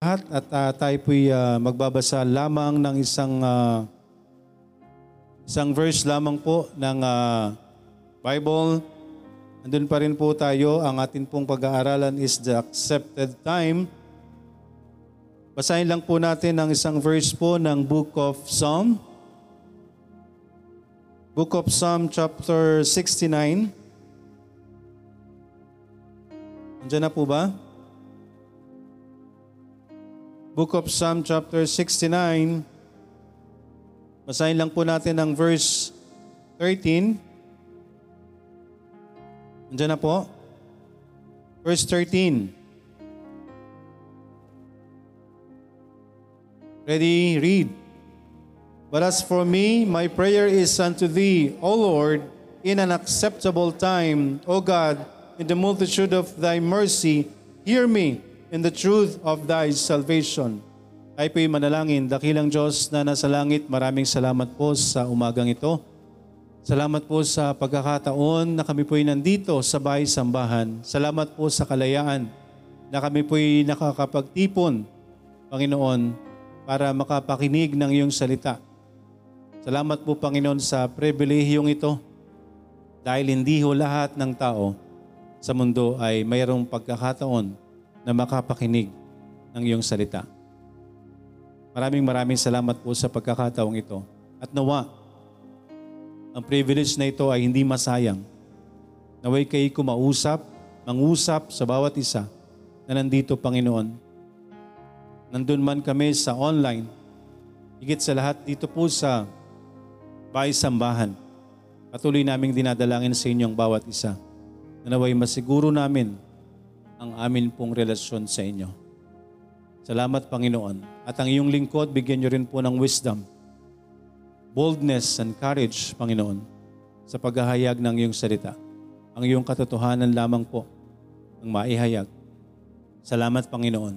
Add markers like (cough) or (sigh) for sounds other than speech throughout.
lahat at uh, tayo po'y uh, magbabasa lamang ng isang uh, isang verse lamang po ng uh, Bible. Andun pa rin po tayo. Ang atin pong pag-aaralan is the accepted time. Basahin lang po natin ang isang verse po ng Book of Psalm. Book of Psalm chapter 69. Andiyan na po ba? Book of Psalm chapter 69. Basahin lang po natin ang verse 13. Andiyan na po. Verse 13. Ready? Read. But as for me, my prayer is unto thee, O Lord, in an acceptable time, O God, in the multitude of thy mercy, hear me in the truth of thy salvation. Ay po'y manalangin, dakilang Diyos na nasa langit, maraming salamat po sa umagang ito. Salamat po sa pagkakataon na kami po'y nandito sa bahay sambahan. Salamat po sa kalayaan na kami po'y nakakapagtipon, Panginoon, para makapakinig ng iyong salita. Salamat po, Panginoon, sa pribilehiyong ito dahil hindi ho lahat ng tao sa mundo ay mayroong pagkakataon na makapakinig ng iyong salita. Maraming maraming salamat po sa pagkakataong ito. At nawa, ang privilege na ito ay hindi masayang. Naway kayo kumausap, mangusap sa bawat isa na nandito, Panginoon. Nandun man kami sa online, higit sa lahat dito po sa bahay sambahan. Patuloy naming dinadalangin sa inyo ang bawat isa. Na naway masiguro namin ang amin pong relasyon sa inyo. Salamat, Panginoon. At ang iyong lingkod, bigyan niyo rin po ng wisdom, boldness and courage, Panginoon, sa paghahayag ng iyong salita. Ang iyong katotohanan lamang po ang maihayag. Salamat, Panginoon.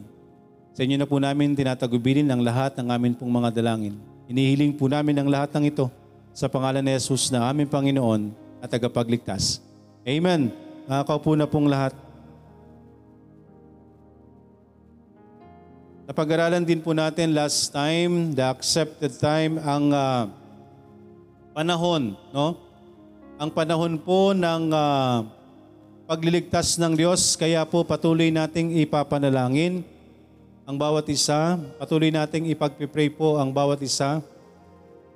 Sa inyo na po namin tinatagubilin ang lahat ng amin pong mga dalangin. Inihiling po namin ang lahat ng ito sa pangalan ni Jesus na aming Panginoon at tagapagligtas. Amen. Nakakaupo na pong lahat. Napag-aralan din po natin last time, the accepted time, ang uh, panahon, no? Ang panahon po ng uh, pagliligtas ng Diyos, kaya po patuloy nating ipapanalangin ang bawat isa, patuloy nating ipagpipray po ang bawat isa.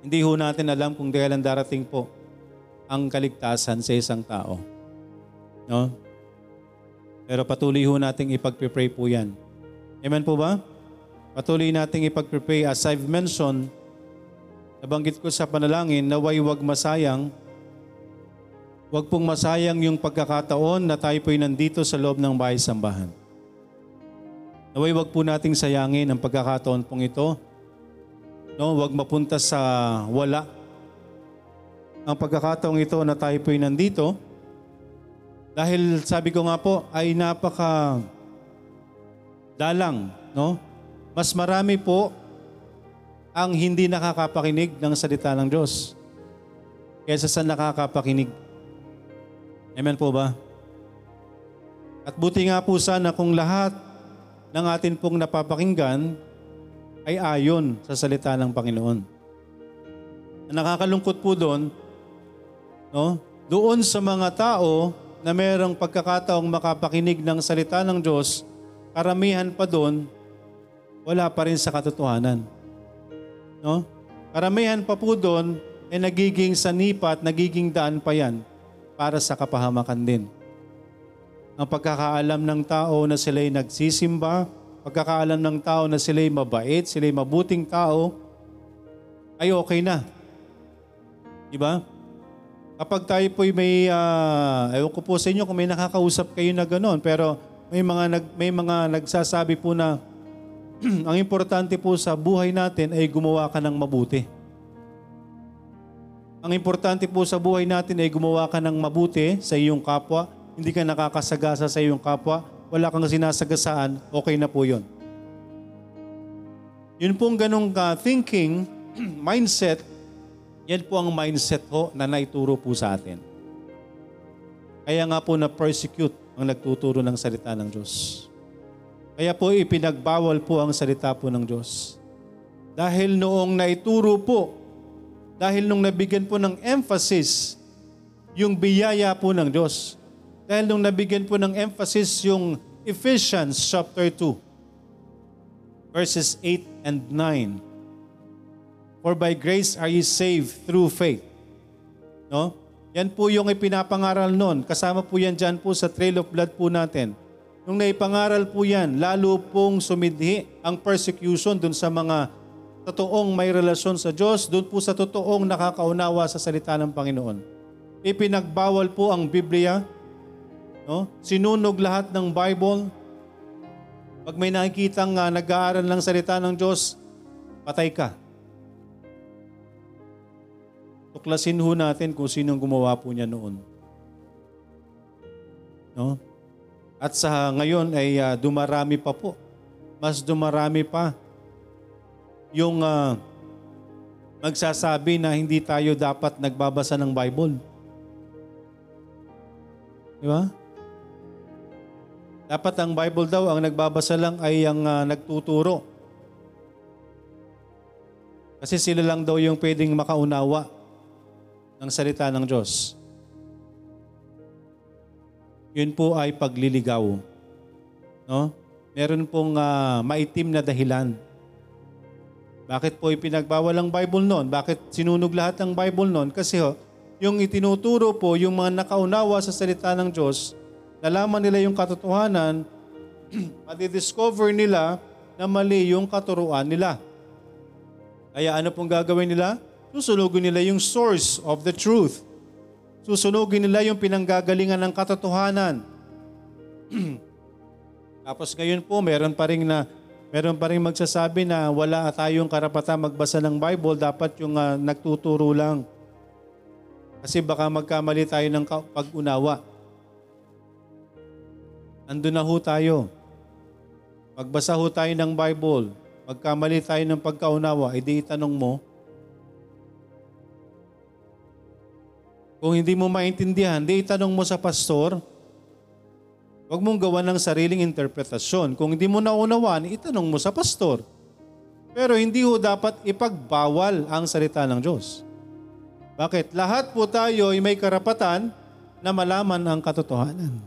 Hindi ho natin alam kung kailan darating po ang kaligtasan sa isang tao. No? Pero patuloy ho nating ipagpipray po yan. Amen po ba? Patuloy nating ipag-prepare as I've mentioned, nabanggit ko sa panalangin, naway wag masayang, wag pong masayang yung pagkakataon na tayo po'y nandito sa loob ng bahay sambahan. Naway wag po nating sayangin ang pagkakataon pong ito. No, wag mapunta sa wala. Ang pagkakataong ito na tayo po'y nandito, dahil sabi ko nga po, ay napaka dalang, no? Mas marami po ang hindi nakakapakinig ng salita ng Diyos kaysa sa nakakapakinig. Amen po ba? At buti nga po sana kung lahat ng atin pong napapakinggan ay ayon sa salita ng Panginoon. Nakakalungkot po doon, no? doon sa mga tao na mayroong pagkakataong makapakinig ng salita ng Diyos, karamihan pa doon wala pa rin sa katotohanan. No? Karamihan pa po doon ay eh, nagiging sanipa at nagiging daan pa yan para sa kapahamakan din. Ang pagkakaalam ng tao na sila'y nagsisimba, pagkakaalam ng tao na sila'y mabait, sila'y mabuting tao, ay okay na. Diba? Kapag tayo po'y may, uh, ewan ko po sa inyo kung may nakakausap kayo na gano'n, pero may mga, nag, may mga nagsasabi po na (clears throat) ang importante po sa buhay natin ay gumawa ka ng mabuti. Ang importante po sa buhay natin ay gumawa ka ng mabuti sa iyong kapwa. Hindi ka nakakasagasa sa iyong kapwa. Wala kang sinasagasaan, okay na po yun. Yun pong ganong uh, thinking, (clears throat) mindset, yan po ang mindset ho na naituro po sa atin. Kaya nga po na-persecute ang nagtuturo ng salita ng Diyos. Kaya po ipinagbawal po ang salita po ng Diyos. Dahil noong naituro po, dahil nung nabigyan po ng emphasis yung biyaya po ng Diyos. Dahil nung nabigyan po ng emphasis yung Ephesians chapter 2, verses 8 and 9. For by grace are ye saved through faith. No? Yan po yung ipinapangaral noon. Kasama po yan dyan po sa trail of blood po natin. Nung naipangaral po yan, lalo pong sumidhi ang persecution dun sa mga totoong may relasyon sa Diyos, dun po sa totoong nakakaunawa sa salita ng Panginoon. Ipinagbawal po ang Biblia, no? sinunog lahat ng Bible. Pag may nakikitang uh, nag-aaral ng salita ng Diyos, patay ka. Tuklasin ho natin kung sinong gumawa po niya noon. No? At sa ngayon ay uh, dumarami pa po. Mas dumarami pa yung uh, magsasabi na hindi tayo dapat nagbabasa ng Bible. Di ba? Dapat ang Bible daw, ang nagbabasa lang ay ang uh, nagtuturo. Kasi sila lang daw yung pwedeng makaunawa ng salita ng Diyos yun po ay pagliligaw. No? Meron pong uh, maitim na dahilan. Bakit po ipinagbawal ang Bible noon? Bakit sinunog lahat ng Bible noon? Kasi ho, yung itinuturo po, yung mga nakaunawa sa salita ng Diyos, nalaman nila yung katotohanan, (clears throat) madidiscover nila na mali yung katuruan nila. Kaya ano pong gagawin nila? Susunugin nila yung source of the truth. Susunugin nila yung pinanggagalingan ng katotohanan. (clears throat) Tapos ngayon po, meron pa rin na meron pa rin magsasabi na wala tayong karapatan magbasa ng Bible, dapat yung uh, nagtuturo lang. Kasi baka magkamali tayo ng pag-unawa. Ando na ho tayo. Magbasa ho tayo ng Bible. Magkamali tayo ng pagkaunawa, edi itanong mo, Kung hindi mo maintindihan, di itanong mo sa pastor. Huwag mong gawa ng sariling interpretasyon. Kung hindi mo naunawan, itanong mo sa pastor. Pero hindi ho dapat ipagbawal ang salita ng Diyos. Bakit? Lahat po tayo ay may karapatan na malaman ang katotohanan.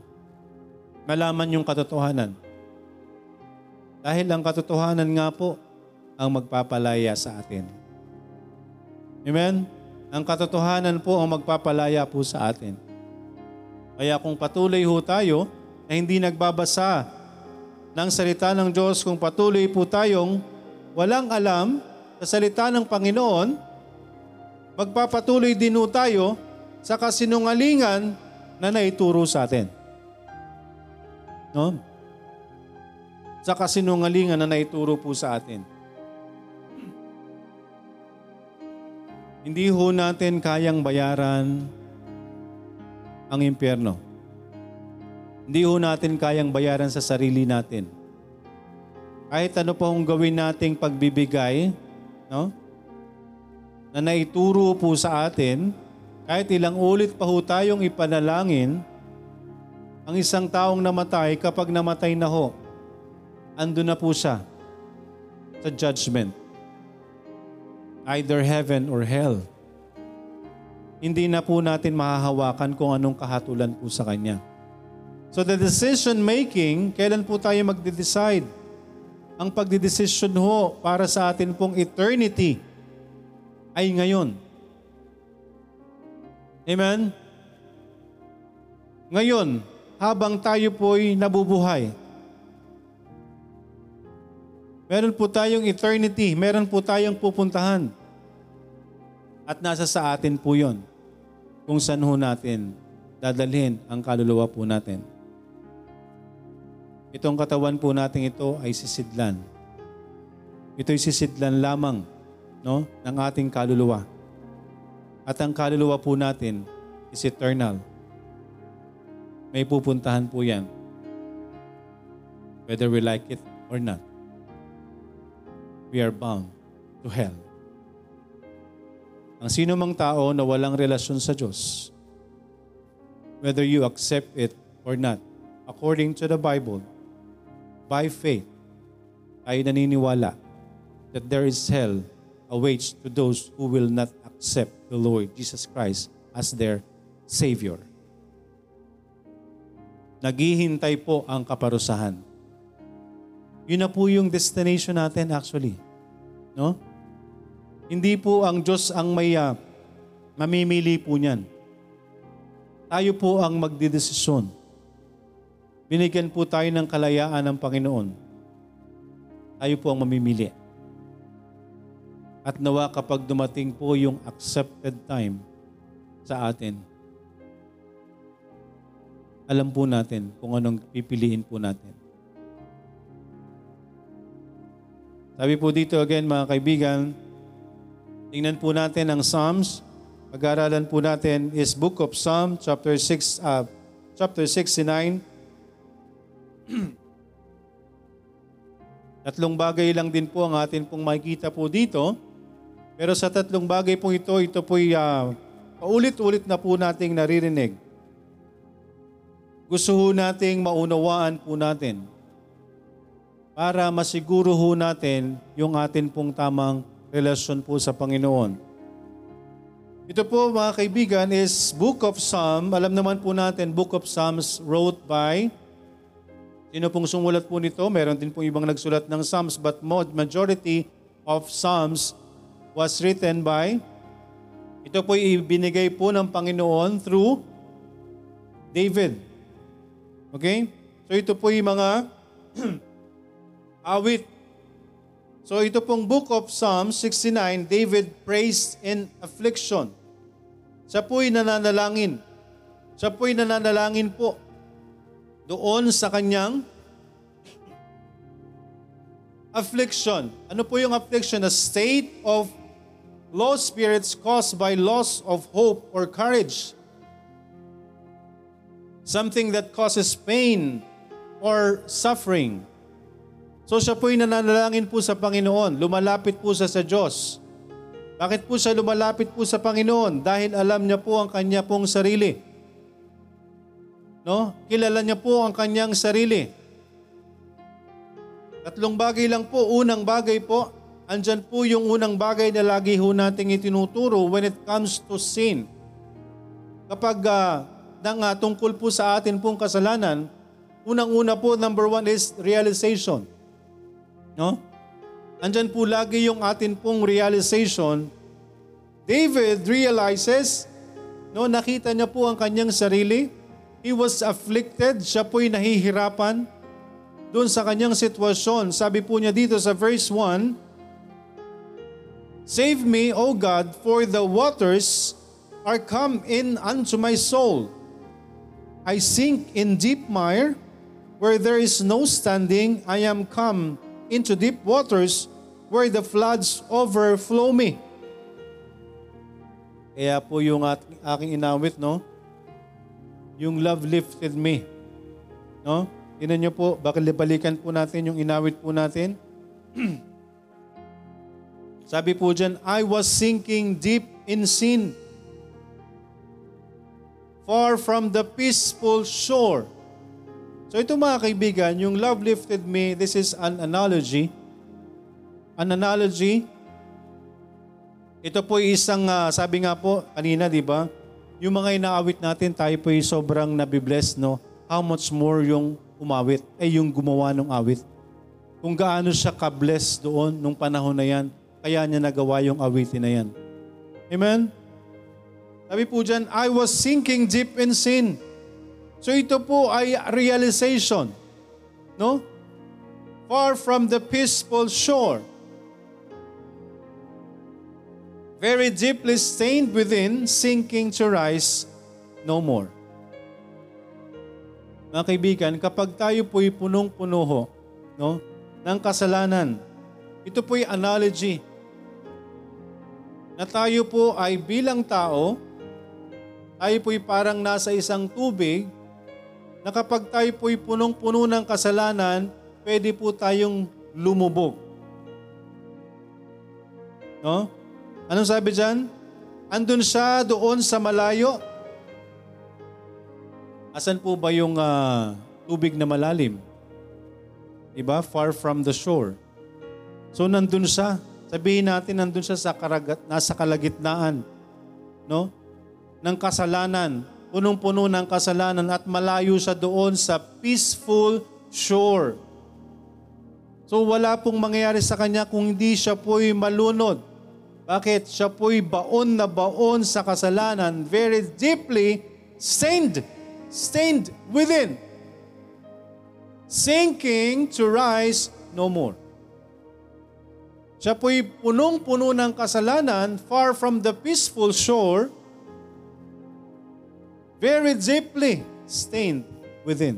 Malaman yung katotohanan. Dahil ang katotohanan nga po ang magpapalaya sa atin. Amen? Ang katotohanan po ang magpapalaya po sa atin. Kaya kung patuloy ho tayo na hindi nagbabasa ng salita ng Diyos, kung patuloy po tayong walang alam sa salita ng Panginoon, magpapatuloy din ho tayo sa kasinungalingan na naituro sa atin. No? Sa kasinungalingan na naituro po sa atin. Hindi ho natin kayang bayaran ang impyerno. Hindi ho natin kayang bayaran sa sarili natin. Kahit ano pa hong gawin nating pagbibigay, no? na naituro po sa atin, kahit ilang ulit pa ho tayong ipanalangin, ang isang taong namatay, kapag namatay na ho, ando na po siya sa judgment either heaven or hell. Hindi na po natin mahahawakan kung anong kahatulan po sa Kanya. So the decision making, kailan po tayo magde-decide? Ang pagdidesisyon ho para sa atin pong eternity ay ngayon. Amen? Ngayon, habang tayo po'y nabubuhay, Meron po tayong eternity, meron po tayong pupuntahan. At nasa sa atin po yon kung saan ho natin dadalhin ang kaluluwa po natin. Itong katawan po natin ito ay sisidlan. Ito'y sisidlan lamang no, ng ating kaluluwa. At ang kaluluwa po natin is eternal. May pupuntahan po yan. Whether we like it or not we are bound to hell. Ang sino mang tao na walang relasyon sa Diyos, whether you accept it or not, according to the Bible, by faith, tayo naniniwala that there is hell awaits to those who will not accept the Lord Jesus Christ as their Savior. Naghihintay po ang kaparusahan. Yun na po yung destination natin actually. No? Hindi po ang Diyos ang may uh, mamimili po niyan. Tayo po ang magdidesisyon. Binigyan po tayo ng kalayaan ng Panginoon. Tayo po ang mamimili. At nawa kapag dumating po yung accepted time sa atin, alam po natin kung anong pipiliin po natin. Sabi po dito again mga kaibigan, tingnan po natin ang Psalms. Pag-aaralan po natin is Book of Psalm chapter 6 uh, chapter 69. (clears throat) Tatlong bagay lang din po ang atin pong makikita po dito. Pero sa tatlong bagay po ito, ito po uh, paulit-ulit na po nating naririnig. Gusto ho nating maunawaan po natin para masiguro ho natin yung atin pong tamang relasyon po sa Panginoon. Ito po mga kaibigan is Book of Psalm. Alam naman po natin, Book of Psalms wrote by Sino pong sumulat po nito? Meron din pong ibang nagsulat ng Psalms but majority of Psalms was written by, ito po ibinigay po ng Panginoon through David. Okay? So ito po yung mga (clears throat) awit. So ito pong book of Psalm 69, David praised in affliction. Siya po'y nananalangin. Siya po'y nananalangin po doon sa kanyang affliction. Ano po yung affliction? A state of low spirits caused by loss of hope or courage. Something that causes pain or suffering. So siya po'y nananalangin po sa Panginoon. Lumalapit po siya sa Diyos. Bakit po siya lumalapit po sa Panginoon? Dahil alam niya po ang kanya pong sarili. No? Kilala niya po ang kanyang sarili. Tatlong bagay lang po. Unang bagay po, andyan po yung unang bagay na lagi ho nating itinuturo when it comes to sin. Kapag uh, nang, uh, tungkol po sa atin pong kasalanan, unang-una po, number one is realization. No? Andyan po lagi yung atin pong realization. David realizes, no, nakita niya po ang kanyang sarili. He was afflicted, siya po'y nahihirapan doon sa kanyang sitwasyon. Sabi po niya dito sa verse 1, Save me, O God, for the waters are come in unto my soul. I sink in deep mire, where there is no standing. I am come into deep waters, where the floods overflow me. Kaya po yung aking inawit, no? Yung love lifted me. No? Tinan niyo po, balikan po natin yung inawit po natin. (clears throat) Sabi po dyan, I was sinking deep in sin, far from the peaceful shore. So ito mga kaibigan, yung love lifted me, this is an analogy. An analogy, ito po isang, uh, sabi nga po kanina, di ba? Yung mga inaawit natin, tayo po ay sobrang nabibless, no? How much more yung umawit, ay yung gumawa ng awit. Kung gaano siya ka-bless doon nung panahon na yan, kaya niya nagawa yung awitin na yan. Amen? Sabi po dyan, I was sinking deep in sin. So ito po ay realization. No? Far from the peaceful shore. Very deeply stained within, sinking to rise no more. Mga kaibigan, kapag tayo po'y punong-puno no, ng kasalanan, ito po'y analogy na tayo po ay bilang tao, tayo po'y parang nasa isang tubig, na kapag tayo po'y punong-puno ng kasalanan, pwede po tayong lumubog. No? Anong sabi dyan? Andun siya doon sa malayo, Asan po ba yung uh, tubig na malalim? Diba? Far from the shore. So nandun siya. Sabihin natin nandun siya sa karagat, nasa kalagitnaan. No? Ng kasalanan. Punong-puno ng kasalanan at malayo siya doon sa peaceful shore. So wala pong mangyayari sa kanya kung hindi siya po'y malunod. Bakit? Siya po'y baon na baon sa kasalanan, very deeply stained, stained within sinking to rise no more. Siya po'y punong-puno ng kasalanan, far from the peaceful shore, very deeply stained within.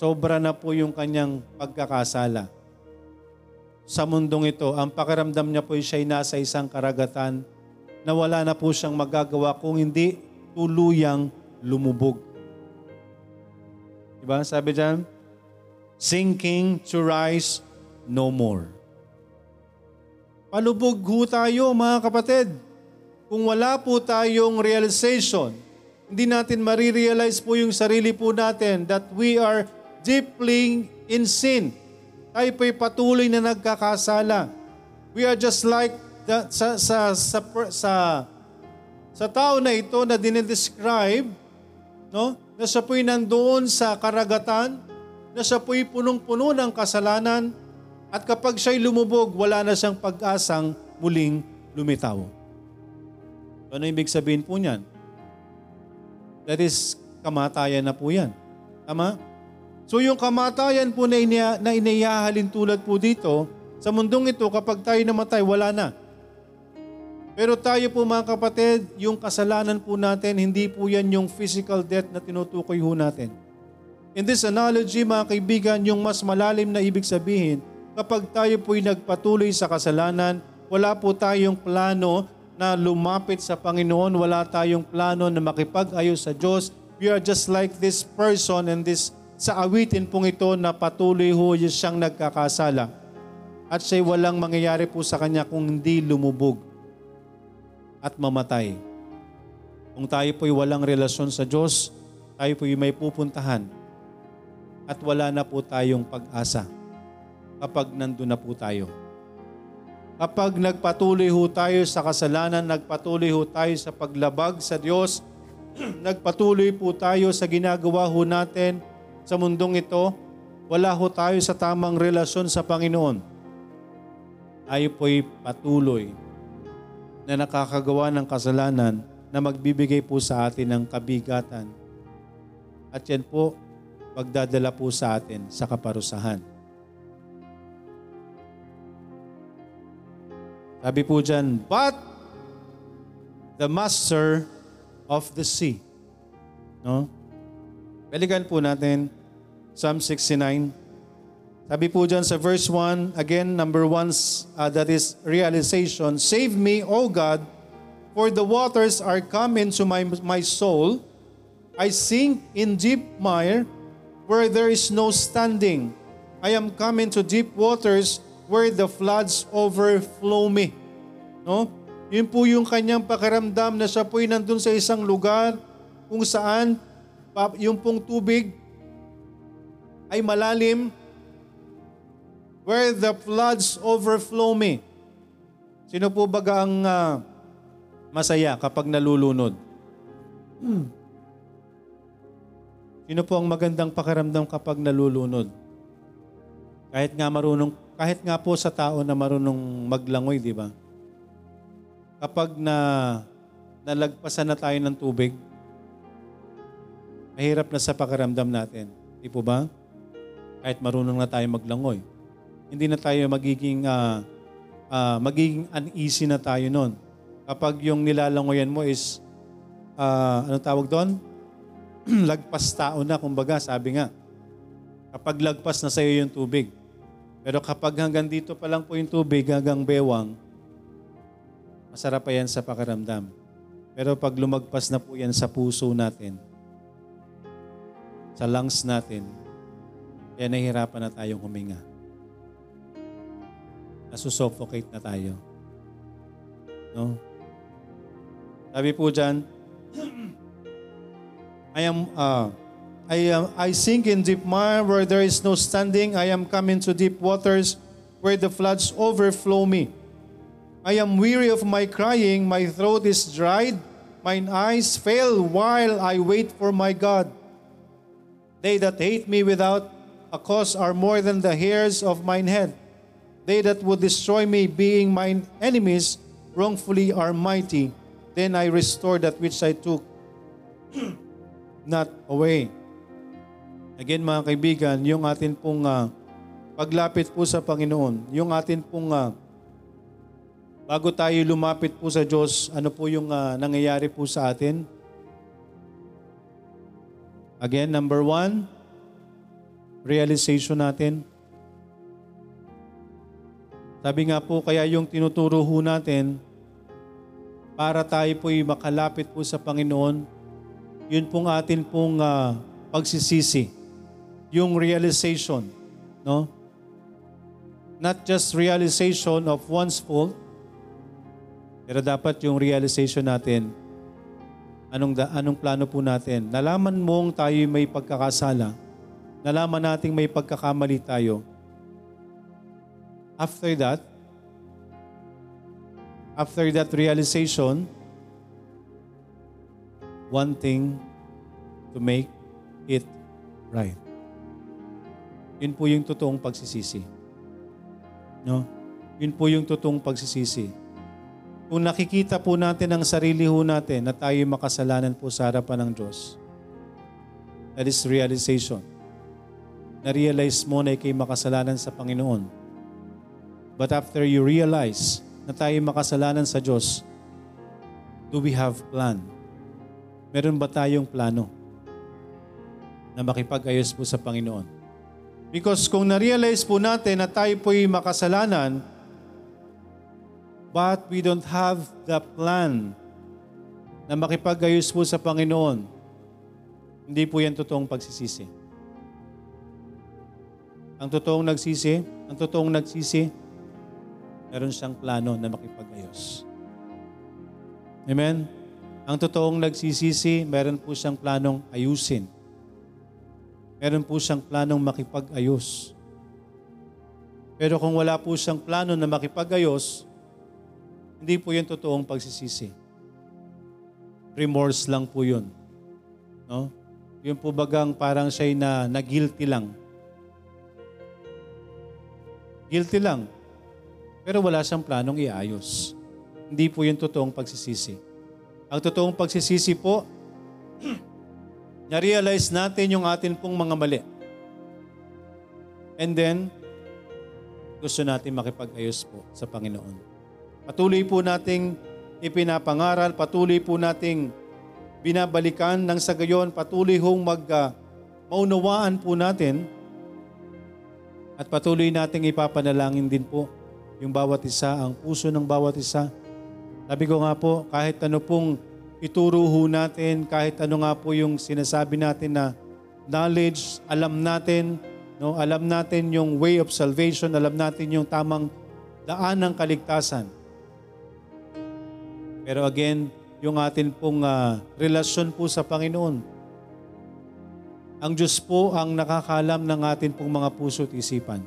Sobra na po yung kanyang pagkakasala. Sa mundong ito, ang pakiramdam niya po ay siya'y nasa isang karagatan na wala na po siyang magagawa kung hindi tuluyang lumubog. Diba? Sabi dyan, sinking to rise no more. Palubog ho tayo mga kapatid. Kung wala po tayong realization, hindi natin marirealize po yung sarili po natin that we are deeply in sin. Tayo po'y patuloy na nagkakasala. We are just like the, sa, sa, sa, sa, sa tao na ito na dinidescribe, no? na siya po'y nandoon sa karagatan, na siya po'y punong-puno ng kasalanan, at kapag siya'y lumubog, wala na siyang pag-asang muling lumitaw. Ano ibig sabihin po niyan? That is, kamatayan na po yan. Tama? So yung kamatayan po na, ina, na inihahalin tulad po dito, sa mundong ito, kapag tayo namatay, wala na. Pero tayo po mga kapatid, yung kasalanan po natin, hindi po yan yung physical death na tinutukoy ho natin. In this analogy, mga kaibigan, yung mas malalim na ibig sabihin, kapag tayo po'y nagpatuloy sa kasalanan, wala po tayong plano na lumapit sa Panginoon, wala tayong plano na makipag-ayos sa Diyos. We are just like this person and this sa awitin pong ito na patuloy ho siyang nagkakasala. At siya'y walang mangyayari po sa kanya kung hindi lumubog at mamatay. Kung tayo po'y walang relasyon sa Diyos, tayo po'y may pupuntahan at wala na po tayong pag-asa kapag nandun na po tayo. Kapag nagpatuloy ho tayo sa kasalanan, nagpatuloy ho tayo sa paglabag sa Diyos, (clears throat) nagpatuloy po tayo sa ginagawa ho natin sa mundong ito, wala ho tayo sa tamang relasyon sa Panginoon. Tayo po'y patuloy na nakakagawa ng kasalanan na magbibigay po sa atin ng kabigatan. At yan po, magdadala po sa atin sa kaparusahan. Sabi po dyan, but the master of the sea. No? Balikan po natin Psalm 69. Sabi po dyan sa verse 1, again, number 1, uh, that is realization. Save me, O God, for the waters are come into my, my soul. I sink in deep mire where there is no standing. I am come into deep waters where the floods overflow me. No? Yun po yung kanyang pakiramdam na siya po'y nandun sa isang lugar kung saan yung pong tubig ay malalim where the floods overflow me. Sino po baga ang uh, masaya kapag nalulunod? Hmm. Sino po ang magandang pakiramdam kapag nalulunod? Kahit nga marunong, kahit nga po sa tao na marunong maglangoy, di ba? Kapag na nalagpasan na tayo ng tubig, mahirap na sa pakiramdam natin. Di po ba? Kahit marunong na tayo maglangoy hindi na tayo magiging uh, uh, magiging uneasy na tayo noon. Kapag yung nilalangoyan mo is uh, ano tawag doon? (clears throat) lagpas tao na, kumbaga, sabi nga. Kapag lagpas na sa iyo yung tubig. Pero kapag hanggang dito pa lang po yung tubig, hanggang bewang, masarap pa yan sa pakiramdam. Pero pag lumagpas na po yan sa puso natin, sa lungs natin, kaya nahihirapan na tayong huminga nasusuffocate na tayo. No? Sabi po dyan, (clears throat) I am, uh, I, am, I sink in deep mire where there is no standing. I am come into deep waters where the floods overflow me. I am weary of my crying. My throat is dried. Mine eyes fail while I wait for my God. They that hate me without a cause are more than the hairs of mine head. They that would destroy me, being mine enemies, wrongfully are mighty. Then I restore that which I took not away. Again mga kaibigan, yung atin pong uh, paglapit po sa Panginoon, yung atin pong uh, bago tayo lumapit po sa Diyos, ano po yung uh, nangyayari po sa atin? Again, number one, realization natin. Sabi nga po, kaya yung tinuturo ho natin, para tayo po'y makalapit po sa Panginoon, yun pong atin pong uh, pagsisisi yung realization, no? Not just realization of one's fault, pero dapat yung realization natin, anong, da, anong plano po natin. Nalaman mong tayo may pagkakasala, nalaman nating may pagkakamali tayo. After that, after that realization, one thing to make it right. Yun po yung totoong pagsisisi. No? Yun po yung totoong pagsisisi. Kung nakikita po natin ang sarili ho natin na tayo makasalanan po sa harapan ng Diyos, that is realization. Na-realize mo na ikay makasalanan sa Panginoon. But after you realize na tayo makasalanan sa Diyos, do we have plan? Meron ba tayong plano na makipag-ayos po sa Panginoon? Because kung na-realize po natin na tayo po'y makasalanan, but we don't have the plan na makipag-ayos po sa Panginoon, hindi po yan totoong pagsisisi. Ang totoong nagsisi, ang totoong nagsisi, meron siyang plano na makipag-ayos. Amen? Ang totoong nagsisisi, meron po siyang planong ayusin meron po siyang planong makipag-ayos. Pero kung wala po siyang plano na makipag-ayos, hindi po yun totoong pagsisisi. Remorse lang po yun. No? Yung po bagang parang siya na, na guilty lang. Guilty lang. Pero wala siyang planong iayos. Hindi po yun totoong pagsisisi. Ang totoong pagsisisi po, (clears throat) na-realize natin yung atin pong mga mali. And then, gusto natin makipag-ayos po sa Panginoon. Patuloy po nating ipinapangaral, patuloy po nating binabalikan ng sa gayon, patuloy hong mag, uh, maunawaan po natin at patuloy nating ipapanalangin din po yung bawat isa, ang puso ng bawat isa. Sabi ko nga po, kahit ano pong ituro ho natin kahit ano nga po yung sinasabi natin na knowledge, alam natin, no? alam natin yung way of salvation, alam natin yung tamang daan ng kaligtasan. Pero again, yung atin pong uh, relasyon po sa Panginoon. Ang Diyos po ang nakakalam ng atin pong mga puso at isipan.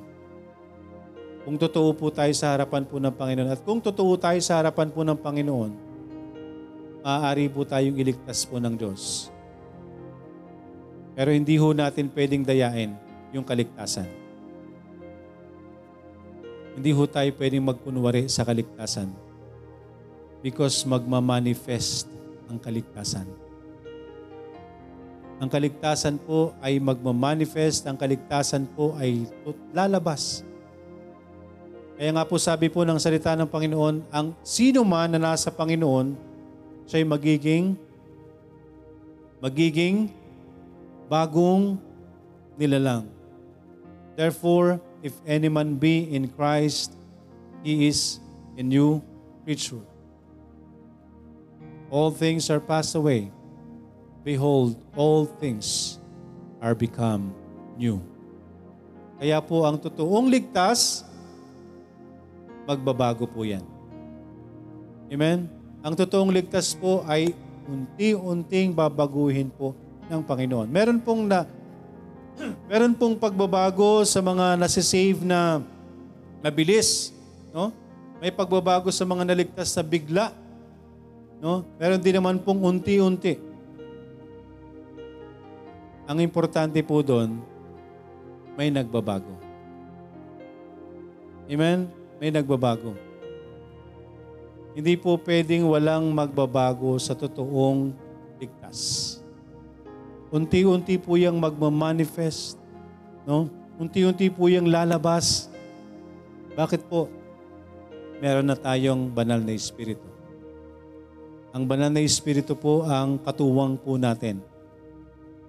Kung totoo po tayo sa harapan po ng Panginoon at kung totoo tayo sa harapan po ng Panginoon, maaari po tayong iligtas po ng Diyos. Pero hindi ho natin pwedeng dayain yung kaligtasan. Hindi ho tayo pwedeng magkunwari sa kaligtasan because magmamanifest ang kaligtasan. Ang kaligtasan po ay magmamanifest, ang kaligtasan po ay lalabas. Kaya nga po sabi po ng salita ng Panginoon, ang sino man na nasa Panginoon, siya'y magiging magiging bagong nilalang. Therefore, if any man be in Christ, he is a new creature. All things are passed away. Behold, all things are become new. Kaya po ang totoong ligtas, magbabago po yan. Amen? Ang totoong ligtas po ay unti-unting babaguhin po ng Panginoon. Meron pong na (clears throat) meron pong pagbabago sa mga nasi-save na mabilis, no? May pagbabago sa mga naligtas na bigla, no? Meron din naman pong unti-unti. Ang importante po doon, may nagbabago. Amen? May nagbabago. Hindi po pwedeng walang magbabago sa totoong ligtas. Unti-unti po yung magmamanifest. No? Unti-unti po yung lalabas. Bakit po? Meron na tayong banal na Espiritu. Ang banal na Espiritu po ang katuwang po natin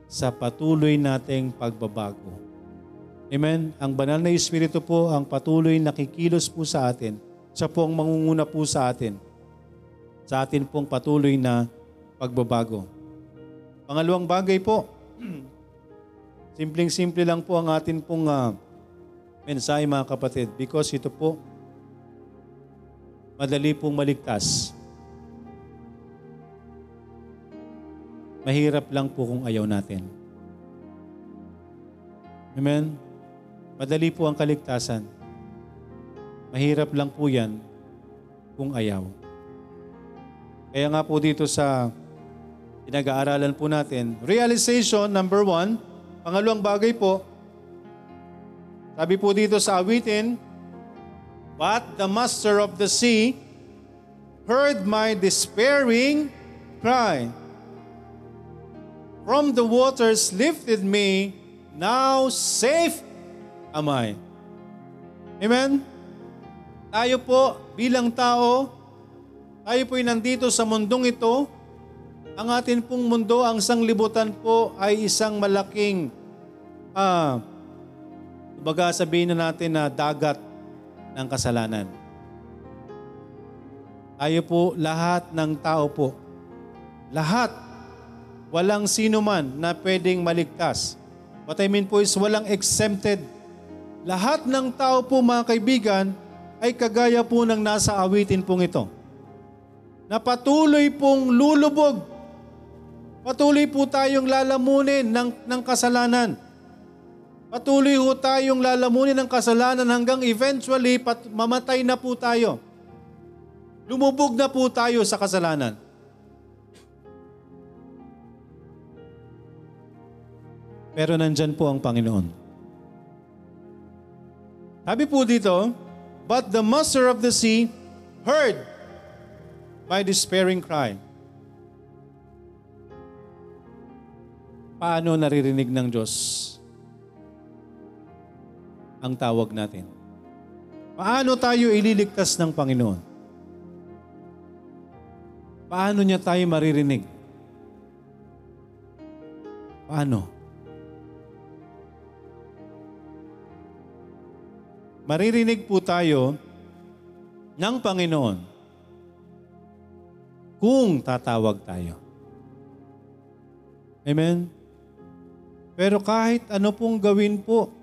sa patuloy nating pagbabago. Amen? Ang banal na Espiritu po ang patuloy nakikilos po sa atin. Siya po ang mangunguna po sa atin. Sa atin pong patuloy na pagbabago. Pangalawang bagay po, (clears throat) simpleng-simple lang po ang atin pong uh, mensahe mga kapatid because ito po madali pong maligtas. Mahirap lang po kung ayaw natin. Amen? Madali po ang kaligtasan. Mahirap lang po yan kung ayaw. Kaya nga po dito sa pinag-aaralan po natin. Realization, number one. Pangalawang bagay po, sabi po dito sa awitin, But the master of the sea heard my despairing cry. From the waters lifted me, now safe am I. Amen? Tayo po bilang tao, tayo po'y nandito sa mundong ito, ang atin pong mundo, ang sanglibutan po ay isang malaking, ah, baga sabihin na natin na dagat ng kasalanan. Tayo po, lahat ng tao po, lahat, walang sino man na pwedeng maligtas. What I mean po is walang exempted. Lahat ng tao po mga kaibigan ay kagaya po ng nasa awitin pong ito. Na patuloy pong lulubog Patuloy po tayong lalamunin ng, ng kasalanan. Patuloy po tayong lalamunin ng kasalanan hanggang eventually pat, mamatay na po tayo. Lumubog na po tayo sa kasalanan. Pero nandyan po ang Panginoon. Sabi po dito, But the master of the sea heard my despairing cry. paano naririnig ng Diyos ang tawag natin? Paano tayo ililigtas ng Panginoon? Paano niya tayo maririnig? Paano? Maririnig po tayo ng Panginoon kung tatawag tayo. Amen? Pero kahit ano pong gawin po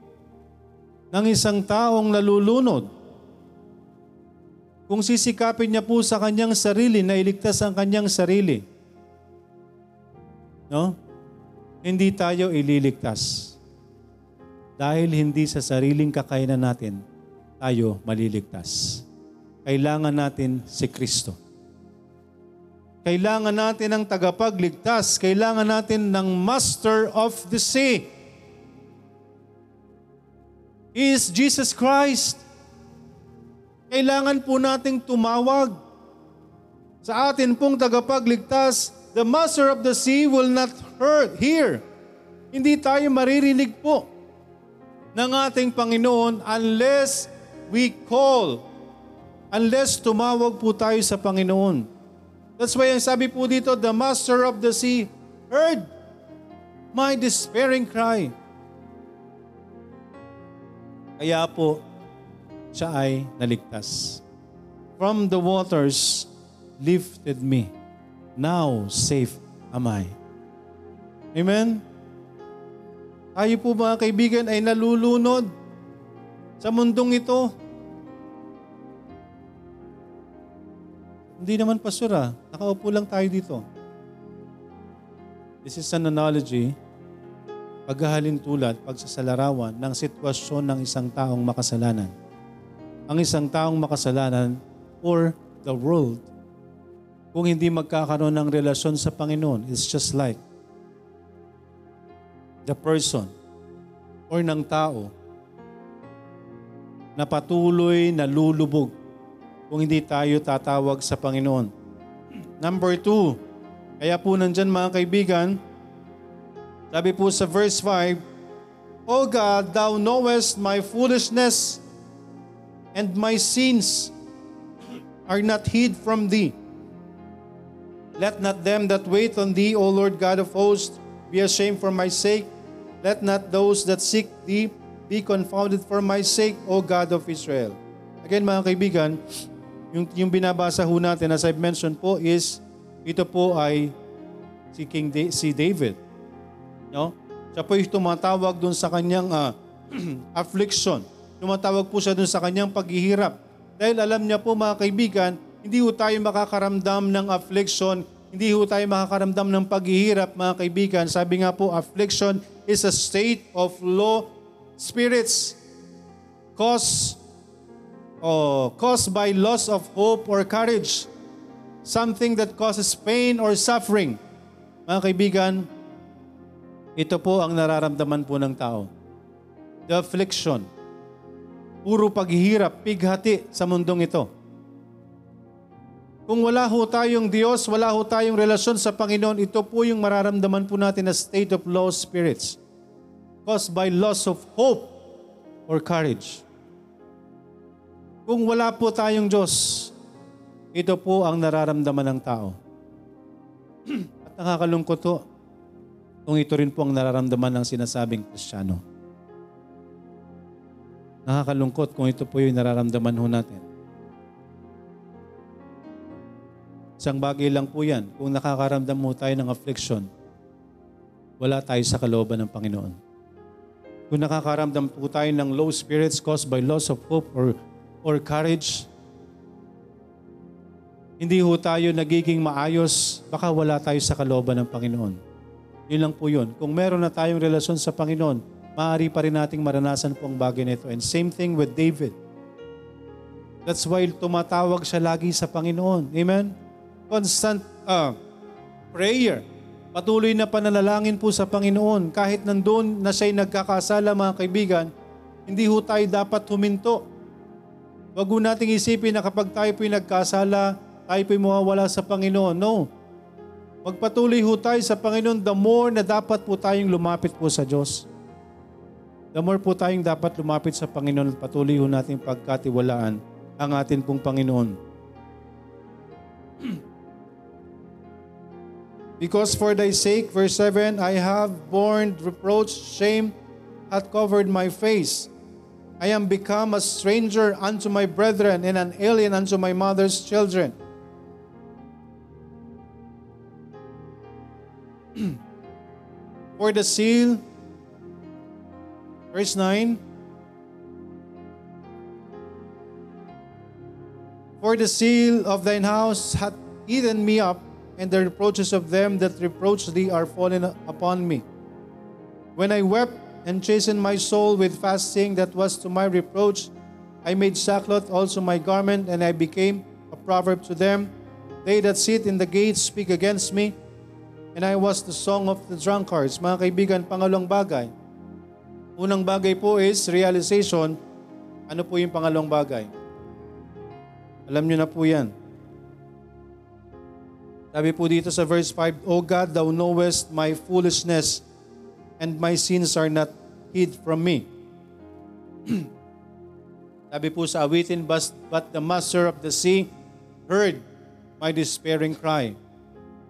ng isang taong nalulunod, kung sisikapin niya po sa kanyang sarili na iligtas ang kanyang sarili, no? Hindi tayo ililigtas. Dahil hindi sa sariling kakayanan natin tayo maliligtas. Kailangan natin si Kristo. Kailangan natin ng tagapagligtas. Kailangan natin ng Master of the Sea. He is Jesus Christ. Kailangan po nating tumawag sa atin pong tagapagligtas. The Master of the Sea will not hurt, hear. Hindi tayo maririnig po ng ating Panginoon unless we call, unless tumawag po tayo sa Panginoon. That's why ang sabi po dito, the master of the sea heard my despairing cry. Kaya po, siya ay naligtas. From the waters lifted me. Now safe am I. Amen? Tayo po mga kaibigan ay nalulunod sa mundong ito. Hindi naman pastor ah. Nakaupo lang tayo dito. This is an analogy, paghahalin tulad, pagsasalarawan ng sitwasyon ng isang taong makasalanan. Ang isang taong makasalanan or the world, kung hindi magkakaroon ng relasyon sa Panginoon, it's just like the person or ng tao na patuloy na lulubog kung hindi tayo tatawag sa Panginoon. Number two, kaya po nandyan mga kaibigan, sabi po sa verse 5, O God, Thou knowest my foolishness and my sins are not hid from Thee. Let not them that wait on Thee, O Lord God of hosts, be ashamed for my sake. Let not those that seek Thee be confounded for my sake, O God of Israel. Again mga kaibigan, yung, yung binabasa ho natin, as I've mentioned po, is ito po ay si King da- si David. No? Siya po yung tumatawag doon sa kanyang uh, (clears throat) affliction. Tumatawag po siya doon sa kanyang paghihirap. Dahil alam niya po mga kaibigan, hindi ho tayo makakaramdam ng affliction, hindi ho tayo makakaramdam ng paghihirap mga kaibigan. Sabi nga po, affliction is a state of low spirits caused, oh, caused by loss of hope or courage something that causes pain or suffering. Mga kaibigan, ito po ang nararamdaman po ng tao. The affliction. Puro paghihirap, pighati sa mundong ito. Kung wala ho tayong Diyos, wala ho tayong relasyon sa Panginoon, ito po yung mararamdaman po natin na state of low spirits caused by loss of hope or courage. Kung wala po tayong Diyos, ito po ang nararamdaman ng tao. (clears throat) At nakakalungkot to kung ito rin po ang nararamdaman ng sinasabing Kristiyano. Nakakalungkot kung ito po yung nararamdaman ho natin. Isang bagay lang po yan. Kung nakakaramdam mo tayo ng affliction, wala tayo sa kalooban ng Panginoon. Kung nakakaramdam po tayo ng low spirits caused by loss of hope or, or courage, hindi ho tayo nagiging maayos, baka wala tayo sa kalooban ng Panginoon. Yun lang po yun. Kung meron na tayong relasyon sa Panginoon, maaari pa rin nating maranasan po ang bagay nito. And same thing with David. That's why tumatawag siya lagi sa Panginoon. Amen? Constant uh, prayer. Patuloy na pananalangin po sa Panginoon. Kahit nandun na siya'y nagkakasala mga kaibigan, hindi ho tayo dapat huminto. Huwag ho nating isipin na kapag tayo po'y nagkasala, tayo po'y mawawala sa Panginoon. No. Magpatuloy ho tayo sa Panginoon, the more na dapat po tayong lumapit po sa Diyos. The more po tayong dapat lumapit sa Panginoon at patuloy ho nating pagkatiwalaan ang atin pong Panginoon. Because for thy sake, verse 7, I have borne reproach, shame hath covered my face. I am become a stranger unto my brethren and an alien unto my mother's children. (clears throat) For the seal, verse 9, For the seal of thine house hath eaten me up, and the reproaches of them that reproach thee are fallen upon me. When I wept and chastened my soul with fasting that was to my reproach, I made sackcloth also my garment, and I became a proverb to them. They that sit in the gates speak against me, and I was the song of the drunkards. Mga kaibigan, pangalong bagay. Unang bagay po is realization. Ano po yung pangalong bagay? Alam niyo na po yan. Sabi po dito sa verse 5, O God, Thou knowest my foolishness, and my sins are not hid from me. (clears throat) Sabi po sa awitin, but, but the master of the sea heard my despairing cry.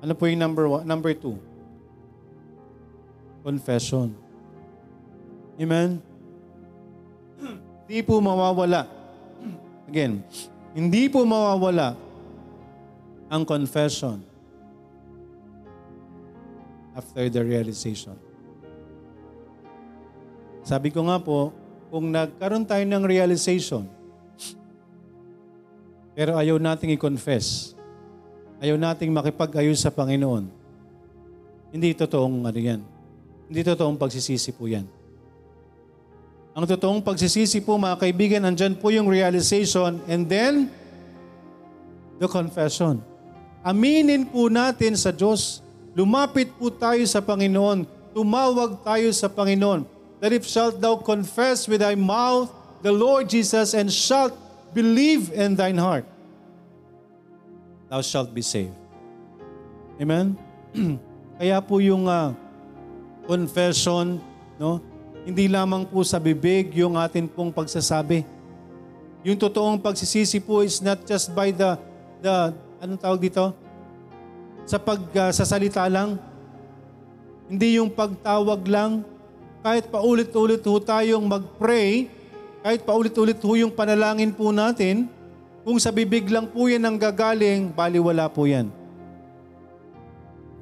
Ano po yung number one? Number two? Confession. Amen? (clears throat) Hindi po mawawala. (clears throat) Again, hindi po mawawala ang confession after the realization. Sabi ko nga po, kung nagkaroon tayo ng realization, pero ayaw nating i-confess, ayaw nating makipag-ayos sa Panginoon, Hindi totoong ano yan. Hindi totoong pagsisisi po yan. Ang totoong pagsisisi po mga kaibigan, andyan po yung realization and then the confession. Aminin po natin sa Diyos. Lumapit po tayo sa Panginoon. Tumawag tayo sa Panginoon. That if shalt thou confess with thy mouth the Lord Jesus and shalt believe in thine heart, thou shalt be saved. Amen? (clears throat) Kaya po yung uh, confession, no? Hindi lamang po sa bibig yung atin pong pagsasabi. Yung totoong pagsisisi po is not just by the, the anong tawag dito? Sa pagsasalita uh, lang. Hindi yung pagtawag lang. Kahit paulit-ulit ho tayong mag-pray, kahit paulit-ulit ho yung panalangin po natin, kung sa bibig lang po yan ang gagaling, baliwala po yan.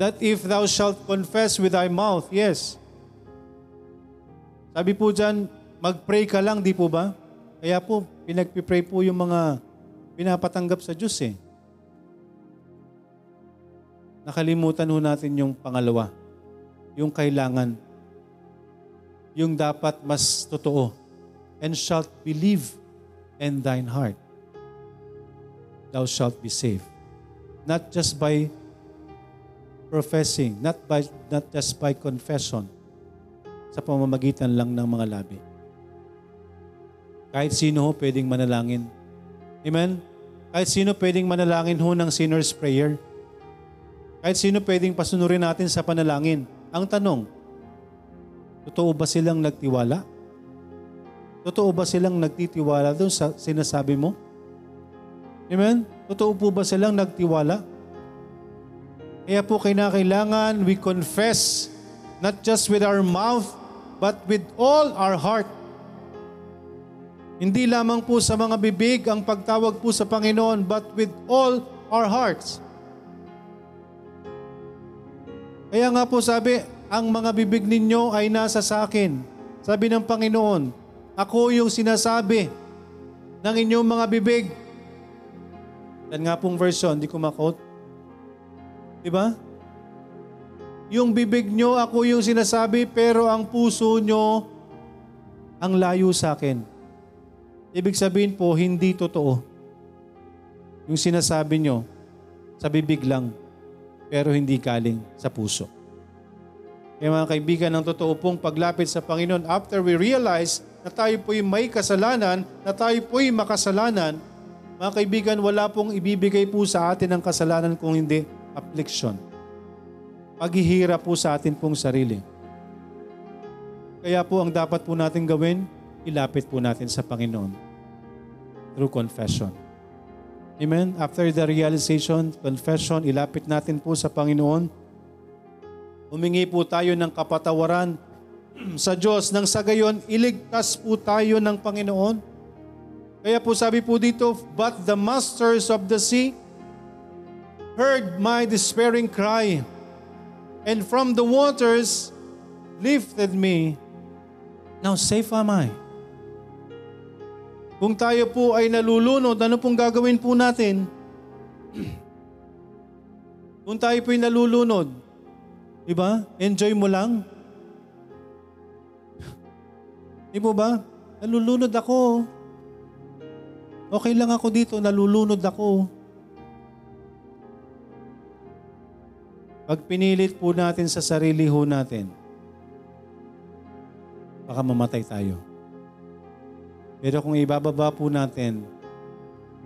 That if thou shalt confess with thy mouth, yes, sabi po dyan, mag-pray ka lang, di po ba? Kaya po, pinagpipray po yung mga pinapatanggap sa Diyos eh. Nakalimutan ho natin yung pangalawa, yung kailangan, yung dapat mas totoo. And shalt believe in thine heart. Thou shalt be saved. Not just by professing, not by not just by confession, sa pamamagitan lang ng mga labi. Kahit sino ho pwedeng manalangin. Amen? Kahit sino pwedeng manalangin ho ng sinner's prayer. Kahit sino pwedeng pasunurin natin sa panalangin. Ang tanong, totoo ba silang nagtiwala? Totoo ba silang nagtitiwala doon sa sinasabi mo? Amen? Totoo po ba silang nagtiwala? Kaya po kailangan we confess not just with our mouth but with all our heart. Hindi lamang po sa mga bibig ang pagtawag po sa Panginoon, but with all our hearts. Kaya nga po sabi, ang mga bibig ninyo ay nasa sa akin. Sabi ng Panginoon, ako yung sinasabi ng inyong mga bibig. Yan nga pong version, hindi ko makot. Diba? Yung bibig nyo, ako yung sinasabi, pero ang puso nyo, ang layo sa akin. Ibig sabihin po, hindi totoo. Yung sinasabi nyo, sa bibig lang, pero hindi galing sa puso. Kaya mga kaibigan, ang totoo pong paglapit sa Panginoon, after we realize na tayo po'y may kasalanan, na tayo po'y makasalanan, mga kaibigan, wala pong ibibigay po sa atin ang kasalanan kung hindi affliction paghihirap po sa atin pong sarili. Kaya po ang dapat po natin gawin, ilapit po natin sa Panginoon through confession. Amen? After the realization, confession, ilapit natin po sa Panginoon. Humingi po tayo ng kapatawaran (clears throat) sa Diyos nang sa gayon, iligtas po tayo ng Panginoon. Kaya po sabi po dito, But the masters of the sea heard my despairing cry and from the waters lifted me. Now safe am I. Kung tayo po ay nalulunod, ano pong gagawin po natin? Kung tayo po ay nalulunod, di ba? Enjoy mo lang. Di po ba? Nalulunod ako. Okay lang ako dito, nalulunod ako. Pag pinilit po natin sa sarili ho natin, baka mamatay tayo. Pero kung ibababa po natin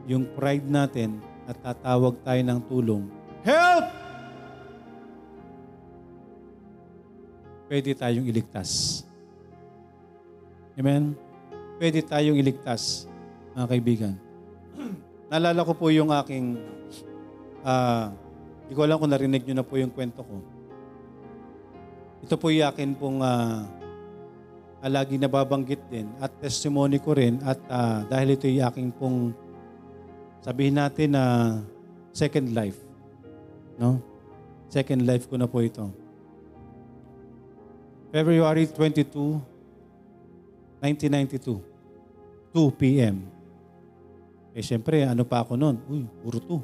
yung pride natin at tatawag tayo ng tulong, Help! Pwede tayong iligtas. Amen? Pwede tayong iligtas, mga kaibigan. (clears throat) Naalala ko po yung aking uh, hindi ko alam kung narinig nyo na po yung kwento ko. Ito po yung akin pong uh, lagi nababanggit din at testimony ko rin at uh, dahil ito yung aking pong sabihin natin na uh, second life. No? Second life ko na po ito. February 22, 1992, 2 p.m. Eh, siyempre, ano pa ako noon? Uy, puro 2.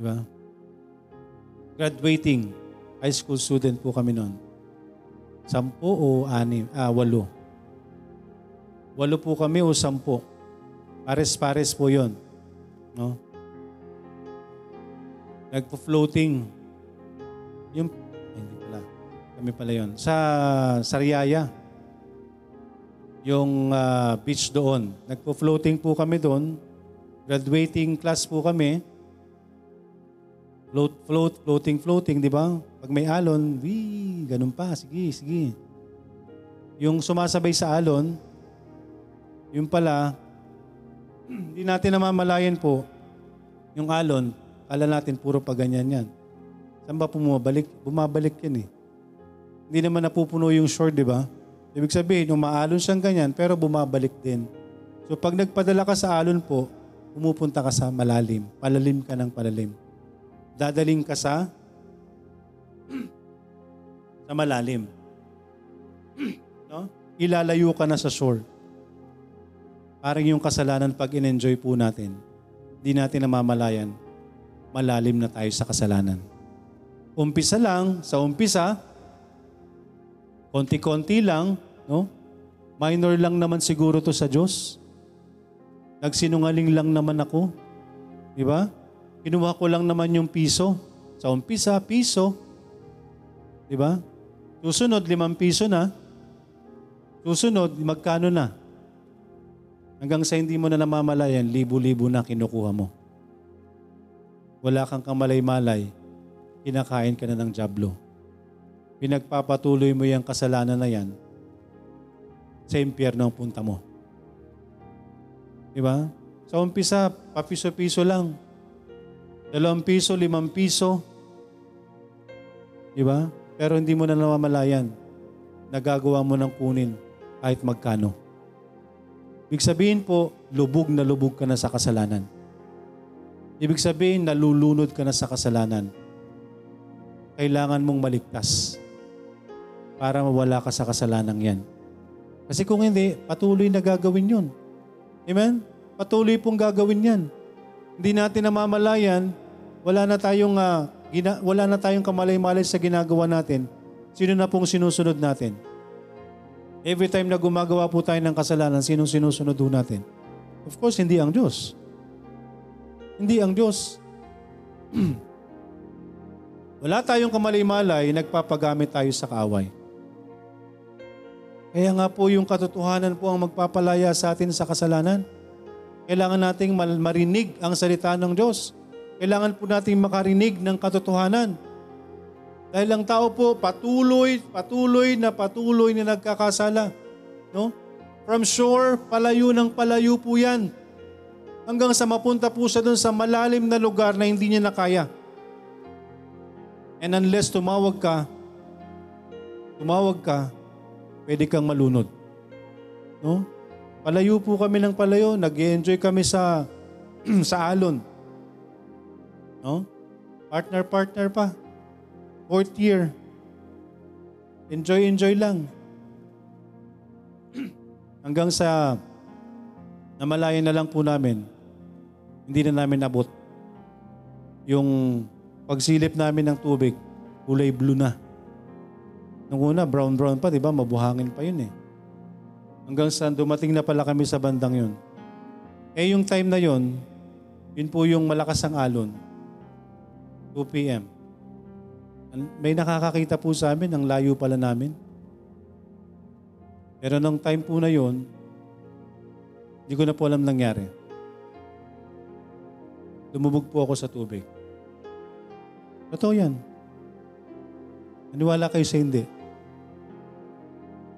Di ba? graduating high school student po kami noon. Sampu o anim, ah, walo. Walo po kami o sampu. Pares-pares po yon. No? Nagpo-floating. Yung, hindi pala. Kami pala yon. Sa Sariaya. Yung ah, beach doon. Nagpo-floating po kami doon. Graduating class po kami. Float, float, floating, floating, di ba? Pag may alon, wee, ganun pa. Sige, sige. Yung sumasabay sa alon, yung pala, (clears throat) hindi natin namamalayan po, yung alon, kala natin puro pa ganyan yan. Saan ba bumabalik? Bumabalik yan eh. Hindi naman napupuno yung shore, di ba? Ibig sabihin, umaalon siyang ganyan, pero bumabalik din. So pag nagpadala ka sa alon po, pumupunta ka sa malalim. Palalim ka ng palalim. Dadaling ka sa sa malalim. no? Ilalayo ka na sa shore. Parang yung kasalanan pag in-enjoy po natin, di natin namamalayan, malalim na tayo sa kasalanan. Umpisa lang, sa umpisa, konti-konti lang, no? Minor lang naman siguro to sa Diyos. Nagsinungaling lang naman ako. Di ba? Kinuha ko lang naman yung piso. Sa umpisa, piso. Di ba? Susunod, limang piso na. Susunod, magkano na? Hanggang sa hindi mo na namamalayan, libo-libo na kinukuha mo. Wala kang kamalay-malay, kinakain ka na ng jablo. Pinagpapatuloy mo yung kasalanan na yan, sa impyerno ang punta mo. Di ba? Sa umpisa, papiso-piso lang. Dalawang piso, limang piso. Di ba? Pero hindi mo na namamalayan. Nagagawa mo ng kunin kahit magkano. Ibig sabihin po, lubog na lubog ka na sa kasalanan. Ibig sabihin, nalulunod ka na sa kasalanan. Kailangan mong maligtas para mawala ka sa kasalanang yan. Kasi kung hindi, patuloy na gagawin yun. Amen? Patuloy pong gagawin yan. Hindi natin namamalayan, wala na tayong, ah, gina- wala na tayong kamalay-malay sa ginagawa natin. Sino na pong sinusunod natin? Every time na gumagawa po tayo ng kasalanan, sinong sinusunod po natin? Of course, hindi ang Diyos. Hindi ang Diyos. (clears throat) Wala tayong kamalay-malay, nagpapagamit tayo sa kaaway. Kaya nga po yung katotohanan po ang magpapalaya sa atin sa kasalanan. Kailangan nating marinig ang salita ng Diyos. Kailangan po nating makarinig ng katotohanan. Dahil ang tao po patuloy, patuloy na patuloy na nagkakasala. No? From shore, palayo ng palayo po yan. Hanggang sa mapunta po siya doon sa malalim na lugar na hindi niya nakaya. And unless tumawag ka, tumawag ka, pwede kang malunod. No? Palayo po kami ng palayo, nag enjoy kami sa (clears throat) sa alon. No? Partner partner pa. Fourth year. Enjoy enjoy lang. (clears throat) Hanggang sa namalayan na lang po namin, hindi na namin abot. Yung pagsilip namin ng tubig, kulay blue na. Nung una, brown-brown pa, di ba? Mabuhangin pa yun eh. Hanggang sa dumating na pala kami sa bandang yun. Eh yung time na yun, yun po yung malakas ang alon. 2 p.m. May nakakakita po sa amin, ang layo pala namin. Pero nung time po na yun, hindi ko na po alam nangyari. Lumubog po ako sa tubig. Totoo yan. Maniwala kayo sa hindi.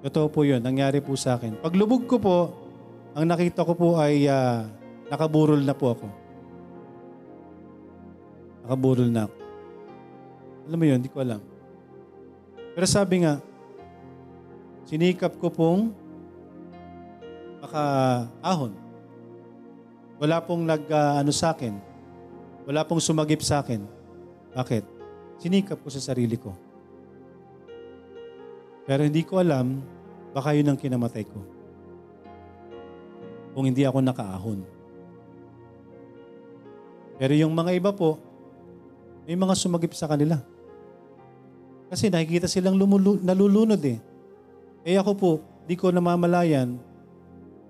Totoo po yun. Nangyari po sa akin. Paglubog ko po, ang nakita ko po ay ah, nakaburol na po ako. Nakaburol na ako. Alam mo yun, hindi ko alam. Pero sabi nga, sinikap ko pong makaahon. Wala pong nag, ah, ano sa akin. Wala pong sumagip sa akin. Bakit? Sinikap ko sa sarili ko. Pero hindi ko alam, baka yun ang kinamatay ko. Kung hindi ako nakaahon. Pero yung mga iba po, may mga sumagip sa kanila. Kasi nakikita silang lumulu- nalulunod eh. Eh ako po, di ko namamalayan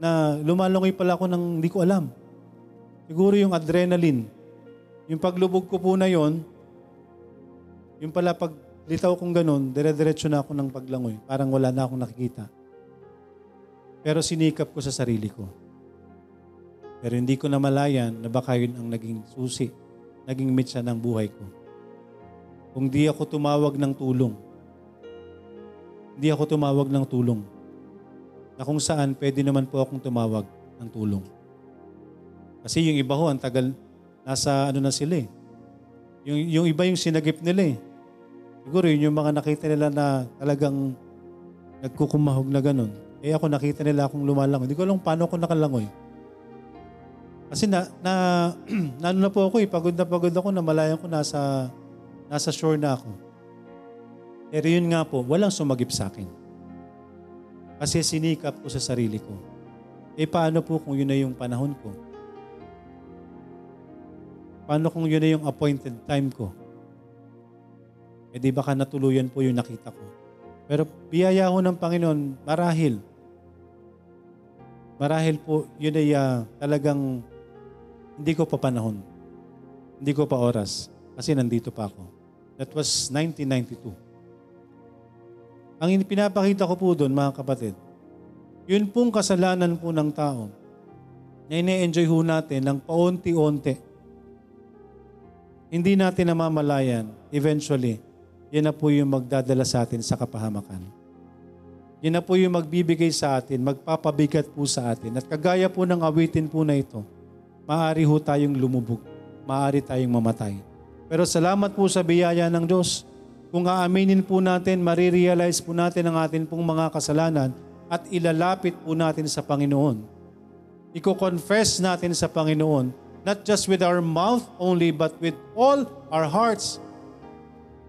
na lumalungoy pala ako ng di ko alam. Siguro yung adrenaline. Yung paglubog ko po na yon, yung pala pag litaw kong ganun, dire-diretso na ako ng paglangoy. Parang wala na akong nakikita. Pero sinikap ko sa sarili ko. Pero hindi ko namalayan na baka yun ang naging susi, naging mitsa ng buhay ko. Kung di ako tumawag ng tulong, hindi ako tumawag ng tulong, na kung saan pwede naman po akong tumawag ng tulong. Kasi yung iba ho, ang tagal, nasa ano na sila eh. Yung, yung iba yung sinagip nila eh. Siguro yun yung mga nakita nila na talagang nagkukumahog na ganun. Eh ako nakita nila akong lumalangoy. Hindi ko alam paano ako nakalangoy. Kasi na, na, (clears throat) na ano na po ako eh, pagod na pagod ako na malayan ko nasa, nasa shore na ako. Pero yun nga po, walang sumagip sa akin. Kasi sinikap ko sa sarili ko. Eh paano po kung yun na yung panahon ko? Paano kung yun na yung appointed time ko? Eh di baka natuluyan po yung nakita ko. Pero biyaya ho ng Panginoon, marahil. Marahil po, yun ay ah, talagang hindi ko pa panahon. Hindi ko pa oras. Kasi nandito pa ako. That was 1992. Ang in- pinapakita ko po doon, mga kapatid, yun pong kasalanan po ng tao na ine-enjoy ho natin ng paunti-unti. Hindi natin namamalayan, eventually, yan na po yung magdadala sa atin sa kapahamakan. Yan na po yung magbibigay sa atin, magpapabigat po sa atin. At kagaya po ng awitin po na ito, maaari ho tayong lumubog, maaari tayong mamatay. Pero salamat po sa biyaya ng Diyos. Kung aaminin po natin, marirealize po natin ang atin pong mga kasalanan at ilalapit po natin sa Panginoon. Iko-confess natin sa Panginoon, not just with our mouth only, but with all our hearts.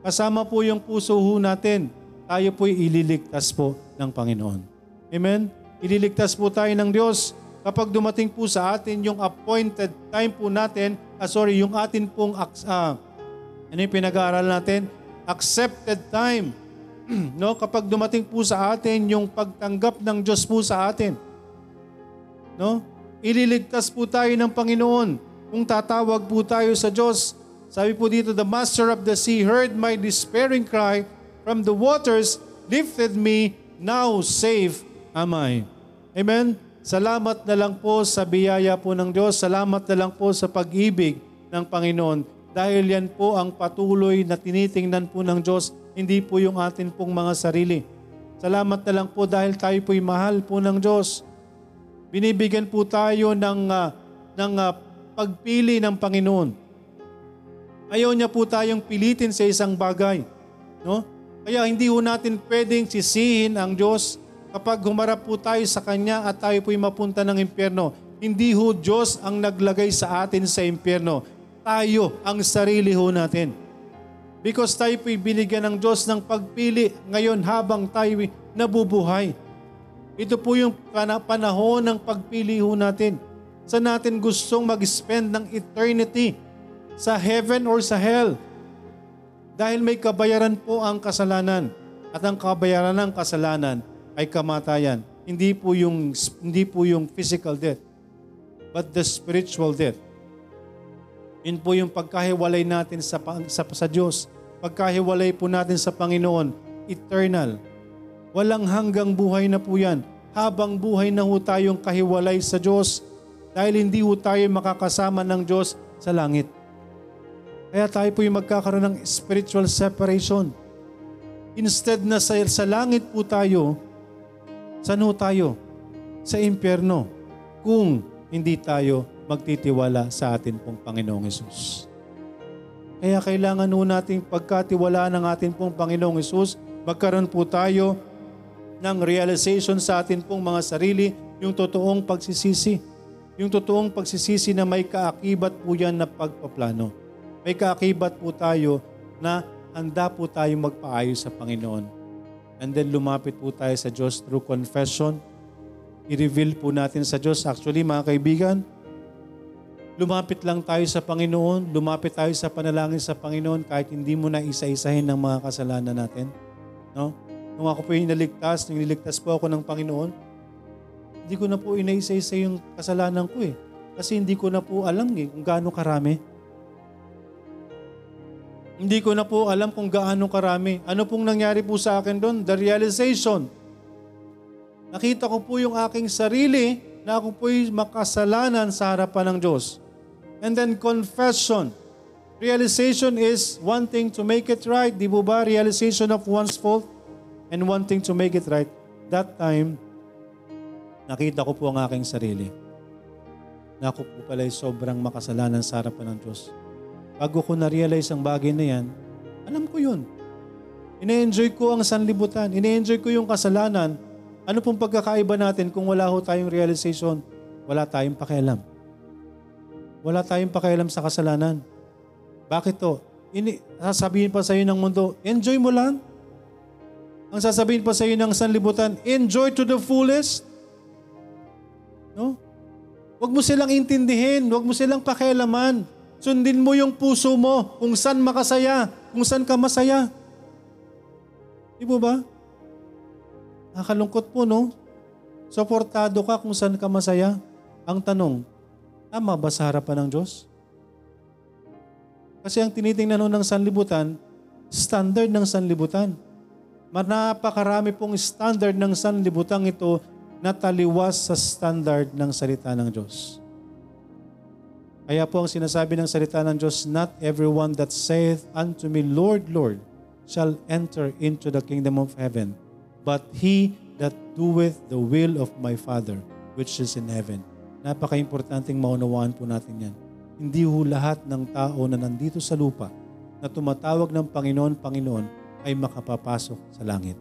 Kasama po yung puso ho natin. Tayo po'y ililigtas po ng Panginoon. Amen? Ililigtas po tayo ng Diyos kapag dumating po sa atin yung appointed time po natin, ah, sorry, yung atin pong, ah, ano yung pinag-aaral natin? Accepted time. (clears throat) no, kapag dumating po sa atin yung pagtanggap ng Diyos po sa atin. No? Ililigtas po tayo ng Panginoon kung tatawag po tayo sa Diyos. Sabi po dito, the master of the sea heard my despairing cry from the waters, lifted me, now safe am I. Amen? Salamat na lang po sa biyaya po ng Diyos. Salamat na lang po sa pag-ibig ng Panginoon. Dahil yan po ang patuloy na tinitingnan po ng Diyos, hindi po yung atin pong mga sarili. Salamat na lang po dahil tayo po'y mahal po ng Diyos. Binibigyan po tayo ng, ah, ng ah, pagpili ng Panginoon. Ayaw niya po tayong pilitin sa isang bagay. No? Kaya hindi ho natin pwedeng sisihin ang Diyos kapag humarap po tayo sa Kanya at tayo po'y mapunta ng impyerno. Hindi ho Diyos ang naglagay sa atin sa impyerno. Tayo ang sarili ho natin. Because tayo po'y binigyan ng Diyos ng pagpili ngayon habang tayo nabubuhay. Ito po yung pana- panahon ng pagpili ho natin. Sa natin gustong mag-spend ng eternity sa heaven or sa hell. Dahil may kabayaran po ang kasalanan. At ang kabayaran ng kasalanan ay kamatayan. Hindi po yung hindi po yung physical death, but the spiritual death. Yun po yung pagkahiwalay natin sa, sa, sa Diyos. Pagkahiwalay po natin sa Panginoon, eternal. Walang hanggang buhay na po yan. Habang buhay na ho tayong kahiwalay sa Diyos dahil hindi ho tayo makakasama ng Diyos sa langit. Kaya tayo po yung magkakaroon ng spiritual separation. Instead na sa, sa langit po tayo, saan ho tayo? Sa impyerno. Kung hindi tayo magtitiwala sa atin pong Panginoong Yesus. Kaya kailangan ho nating pagkatiwala ng atin pong Panginoong Yesus, magkaroon po tayo ng realization sa atin pong mga sarili, yung totoong pagsisisi. Yung totoong pagsisisi na may kaakibat po yan na pagpaplano. May kaakibat po tayo na handa po tayo magpaayos sa Panginoon. And then lumapit po tayo sa Diyos through confession. I-reveal po natin sa Diyos. Actually, mga kaibigan, lumapit lang tayo sa Panginoon, lumapit tayo sa panalangin sa Panginoon kahit hindi mo na isa-isahin ng mga kasalanan natin. No? Nung ako po inaligtas, nung niligtas po ako ng Panginoon, hindi ko na po inaisa-isa yung kasalanan ko eh. Kasi hindi ko na po alam eh kung gaano karami. Hindi ko na po alam kung gaano karami. Ano pong nangyari po sa akin doon? The realization. Nakita ko po yung aking sarili na ako po'y makasalanan sa harapan ng Diyos. And then confession. Realization is wanting to make it right. Di ba ba? Realization of one's fault and wanting to make it right. That time, nakita ko po ang aking sarili. Na ako po pala ay sobrang makasalanan sa harapan ng Diyos. Bago ko na-realize ang bagay na yan, alam ko yun. Ine-enjoy ko ang sanlibutan. Ine-enjoy ko yung kasalanan. Ano pong pagkakaiba natin kung wala ho tayong realization? Wala tayong pakialam. Wala tayong pakialam sa kasalanan. Bakit to? Ini, sasabihin pa sa iyo ng mundo, enjoy mo lang. Ang sasabihin pa sa iyo ng sanlibutan, enjoy to the fullest. No? Huwag mo silang intindihin, huwag mo silang pakialaman. Sundin mo yung puso mo kung saan makasaya, kung saan ka masaya. Di ba ba? Nakakalungkot po, no? Suportado ka kung saan ka masaya. Ang tanong, tama ba sa harapan ng Diyos? Kasi ang tinitingnan nun ng sanlibutan, standard ng sanlibutan. Napakarami pong standard ng sanlibutan ito na taliwas sa standard ng salita ng Diyos. Kaya po ang sinasabi ng salita ng Diyos, Not everyone that saith unto me, Lord, Lord, shall enter into the kingdom of heaven, but he that doeth the will of my Father, which is in heaven. Napaka-importanting maunawaan po natin yan. Hindi ho lahat ng tao na nandito sa lupa na tumatawag ng Panginoon, Panginoon, ay makapapasok sa langit.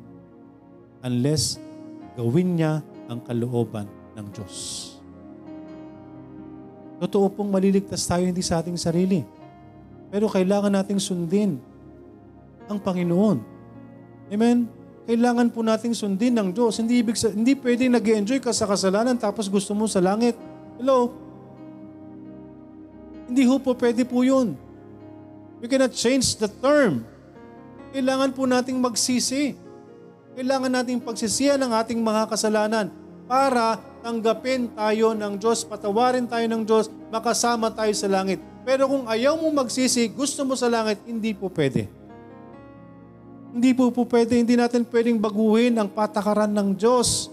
Unless gawin niya ang kalooban ng Diyos. Totoo pong maliligtas tayo hindi sa ating sarili. Pero kailangan nating sundin ang Panginoon. Amen? Kailangan po nating sundin ng Diyos. Hindi, ibig sa, hindi pwedeng nag enjoy ka sa kasalanan tapos gusto mo sa langit. Hello? Hindi ho po pwede po yun. We cannot change the term. Kailangan po nating magsisi. Kailangan nating pagsisiyan ng ating mga kasalanan para tanggapin tayo ng Diyos, patawarin tayo ng Diyos, makasama tayo sa langit. Pero kung ayaw mo magsisi, gusto mo sa langit, hindi po pwede. Hindi po po pwede, hindi natin pwedeng baguhin ang patakaran ng Diyos.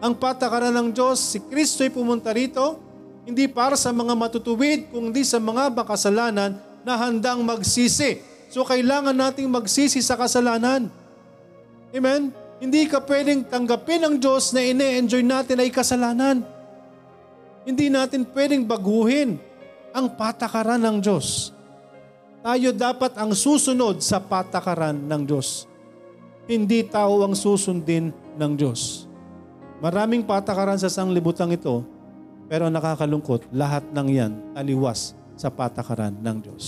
Ang patakaran ng Diyos, si Kristo ay pumunta rito, hindi para sa mga matutuwid, kundi sa mga makasalanan na handang magsisi. So kailangan nating magsisi sa kasalanan. Amen? Hindi ka pwedeng tanggapin ng Diyos na ine-enjoy natin ay kasalanan. Hindi natin pwedeng baguhin ang patakaran ng Diyos. Tayo dapat ang susunod sa patakaran ng Diyos. Hindi tao ang susundin ng Diyos. Maraming patakaran sa sanglibutang ito, pero nakakalungkot, lahat ng yan taliwas sa patakaran ng Diyos.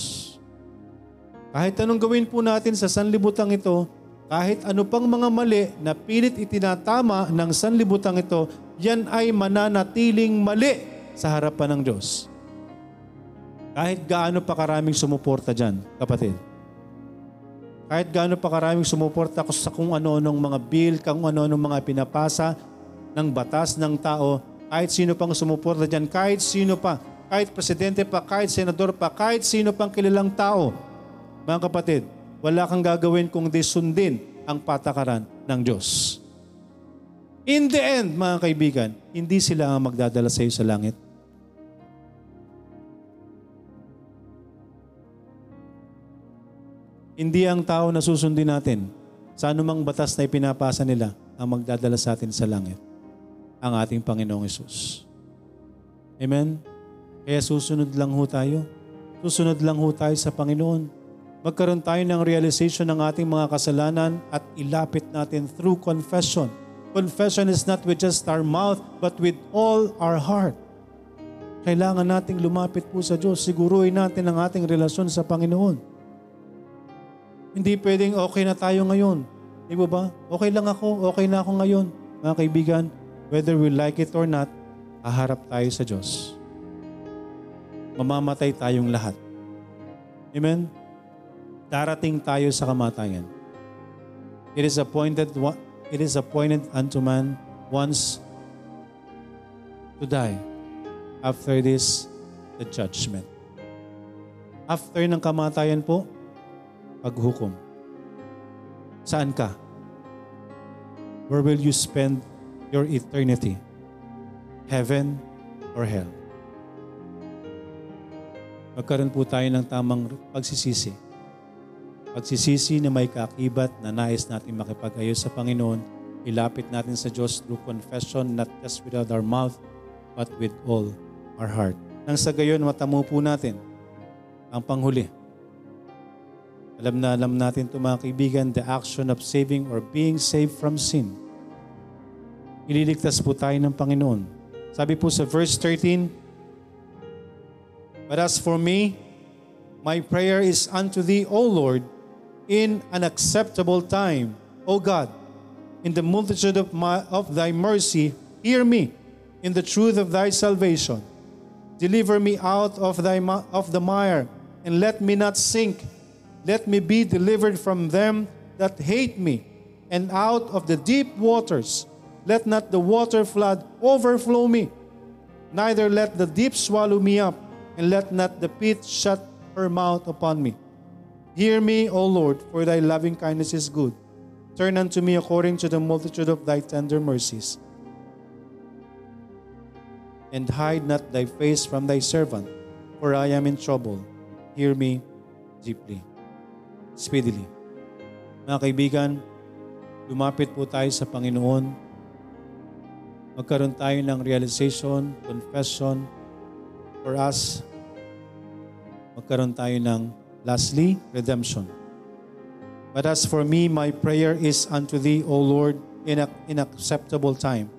Kahit anong gawin po natin sa sanlibutang ito, kahit ano pang mga mali na pilit itinatama ng sanlibutan ito, yan ay mananatiling mali sa harapan ng Diyos. Kahit gaano pa karaming sumuporta dyan, kapatid. Kahit gaano pa karaming sumuporta sa kung ano-anong mga bill, kung ano-anong mga pinapasa ng batas ng tao, kahit sino pang sumuporta dyan, kahit sino pa, kahit presidente pa, kahit senador pa, kahit sino pang kilalang tao, mga kapatid, wala kang gagawin kung di sundin ang patakaran ng Diyos. In the end, mga kaibigan, hindi sila ang magdadala sa iyo sa langit. Hindi ang tao na susundin natin sa anumang batas na ipinapasa nila ang magdadala sa atin sa langit. Ang ating Panginoong Isus. Amen? Kaya susunod lang ho tayo. Susunod lang ho tayo sa Panginoon magkaroon tayo ng realization ng ating mga kasalanan at ilapit natin through confession. Confession is not with just our mouth, but with all our heart. Kailangan nating lumapit po sa Diyos. Siguruhin natin ang ating relasyon sa Panginoon. Hindi pwedeng okay na tayo ngayon. Di ba ba? Okay lang ako, okay na ako ngayon. Mga kaibigan, whether we like it or not, aharap tayo sa Diyos. mamamatay tayong lahat. Amen? Darating tayo sa kamatayan. It is appointed it is appointed unto man once to die. After this, the judgment. After ng kamatayan po, paghukom. Saan ka? Where will you spend your eternity? Heaven or hell? Magkaroon po tayo ng tamang pagsisisi. Pagsisisi na may kaakibat na nais natin makipag-ayos sa Panginoon, ilapit natin sa Diyos through confession, not just without our mouth, but with all our heart. Nang sa gayon, matamo po natin ang panghuli. Alam na alam natin ito mga kaibigan, the action of saving or being saved from sin. Ililigtas po tayo ng Panginoon. Sabi po sa verse 13, But as for me, my prayer is unto thee, O Lord, in an acceptable time. O God, in the multitude of, my, of thy mercy, hear me in the truth of thy salvation. Deliver me out of, thy, of the mire, and let me not sink. Let me be delivered from them that hate me, and out of the deep waters. Let not the water flood overflow me, neither let the deep swallow me up, and let not the pit shut her mouth upon me. Hear me, O Lord, for thy loving kindness is good. Turn unto me according to the multitude of thy tender mercies. And hide not thy face from thy servant, for I am in trouble. Hear me deeply. Speedily. Mga kaibigan, lumapit po tayo sa Panginoon. Magkaroon tayo ng realization, confession, for us, magkaroon tayo ng lastly, redemption. But as for me, my prayer is unto thee, O Lord, in, a, in acceptable time.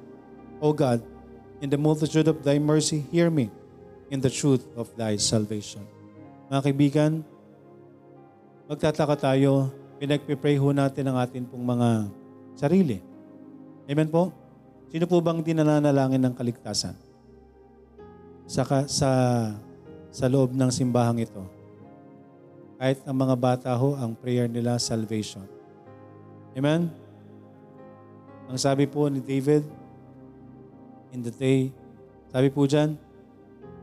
O God, in the multitude of thy mercy, hear me in the truth of thy salvation. Mga kaibigan, magtataka tayo, pinagpipray ho natin ang atin pong mga sarili. Amen po? Sino po bang di nananalangin ng kaligtasan? sa, sa, sa loob ng simbahang ito. Kahit ang mga bata ho, ang prayer nila, salvation. Amen? Ang sabi po ni David, in the day, sabi po dyan,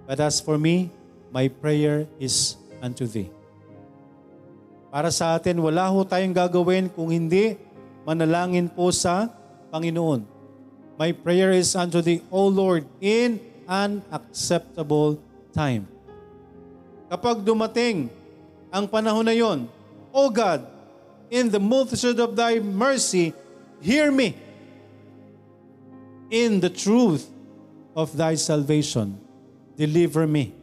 But as for me, my prayer is unto thee. Para sa atin, wala ho tayong gagawin kung hindi manalangin po sa Panginoon. My prayer is unto thee, O Lord, in an acceptable time. Kapag dumating ang panahon na yon, O God, in the multitude of thy mercy, hear me. In the truth of thy salvation, deliver me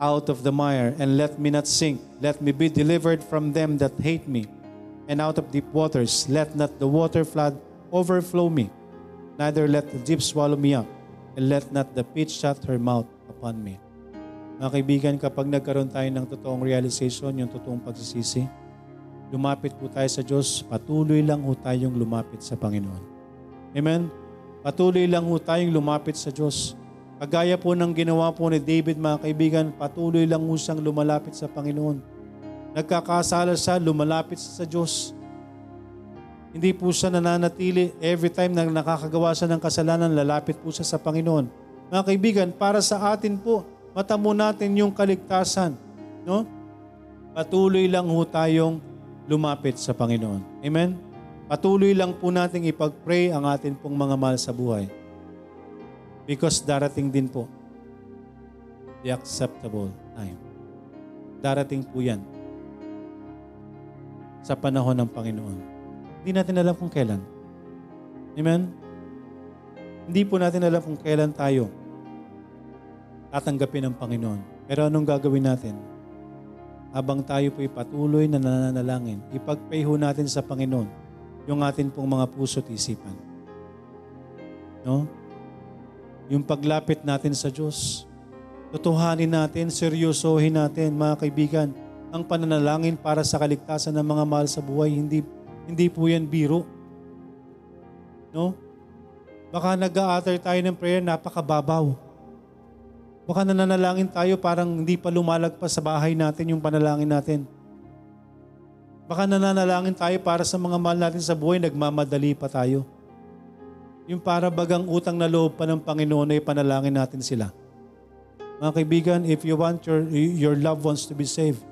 out of the mire and let me not sink. Let me be delivered from them that hate me. And out of deep waters, let not the water flood overflow me. Neither let the deep swallow me up. And let not the pit shut her mouth upon me. Mga kaibigan, kapag nagkaroon tayo ng totoong realization, yung totoong pagsisisi, lumapit po tayo sa Diyos, patuloy lang ho tayong lumapit sa Panginoon. Amen? Patuloy lang ho tayong lumapit sa Diyos. Kagaya po ng ginawa po ni David, mga kaibigan, patuloy lang ho siyang lumalapit sa Panginoon. Nagkakasala siya, lumalapit sa Diyos. Hindi po siya nananatili every time na nakakagawa siya ng kasalanan, lalapit po siya sa Panginoon. Mga kaibigan, para sa atin po, matamo natin yung kaligtasan. No? Patuloy lang ho tayong lumapit sa Panginoon. Amen? Patuloy lang po nating ipag-pray ang atin pong mga mahal sa buhay. Because darating din po the acceptable time. Darating po yan sa panahon ng Panginoon. Hindi natin alam kung kailan. Amen? Hindi po natin alam kung kailan tayo tatanggapin ng Panginoon. Pero anong gagawin natin? Habang tayo po'y patuloy na nananalangin, ipag-pray ho natin sa Panginoon yung atin pong mga puso at isipan. No? Yung paglapit natin sa Diyos. Tutuhanin natin, seryosohin natin, mga kaibigan, ang pananalangin para sa kaligtasan ng mga mahal sa buhay, hindi hindi po yan biro. No? Baka nag-a-utter tayo ng prayer, napakababaw. Baka nananalangin tayo parang hindi pa lumalagpas sa bahay natin yung panalangin natin. Baka nananalangin tayo para sa mga mahal natin sa buhay, nagmamadali pa tayo. Yung para bagang utang na loob pa ng Panginoon ay panalangin natin sila. Mga kaibigan, if you want your, your loved ones to be saved,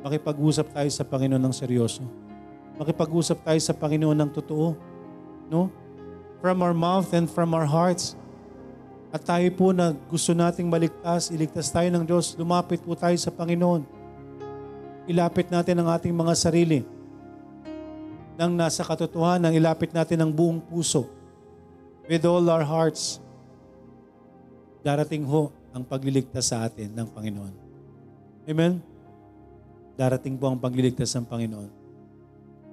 makipag-usap tayo sa Panginoon ng seryoso. Makipag-usap tayo sa Panginoon ng totoo. No? From our mouth and from our hearts. At tayo po na gusto nating maligtas, iligtas tayo ng Diyos, lumapit po tayo sa Panginoon. Ilapit natin ang ating mga sarili nang nasa katotohanan, ilapit natin ang buong puso with all our hearts. Darating ho ang pagliligtas sa atin ng Panginoon. Amen? Darating po ang pagliligtas ng Panginoon.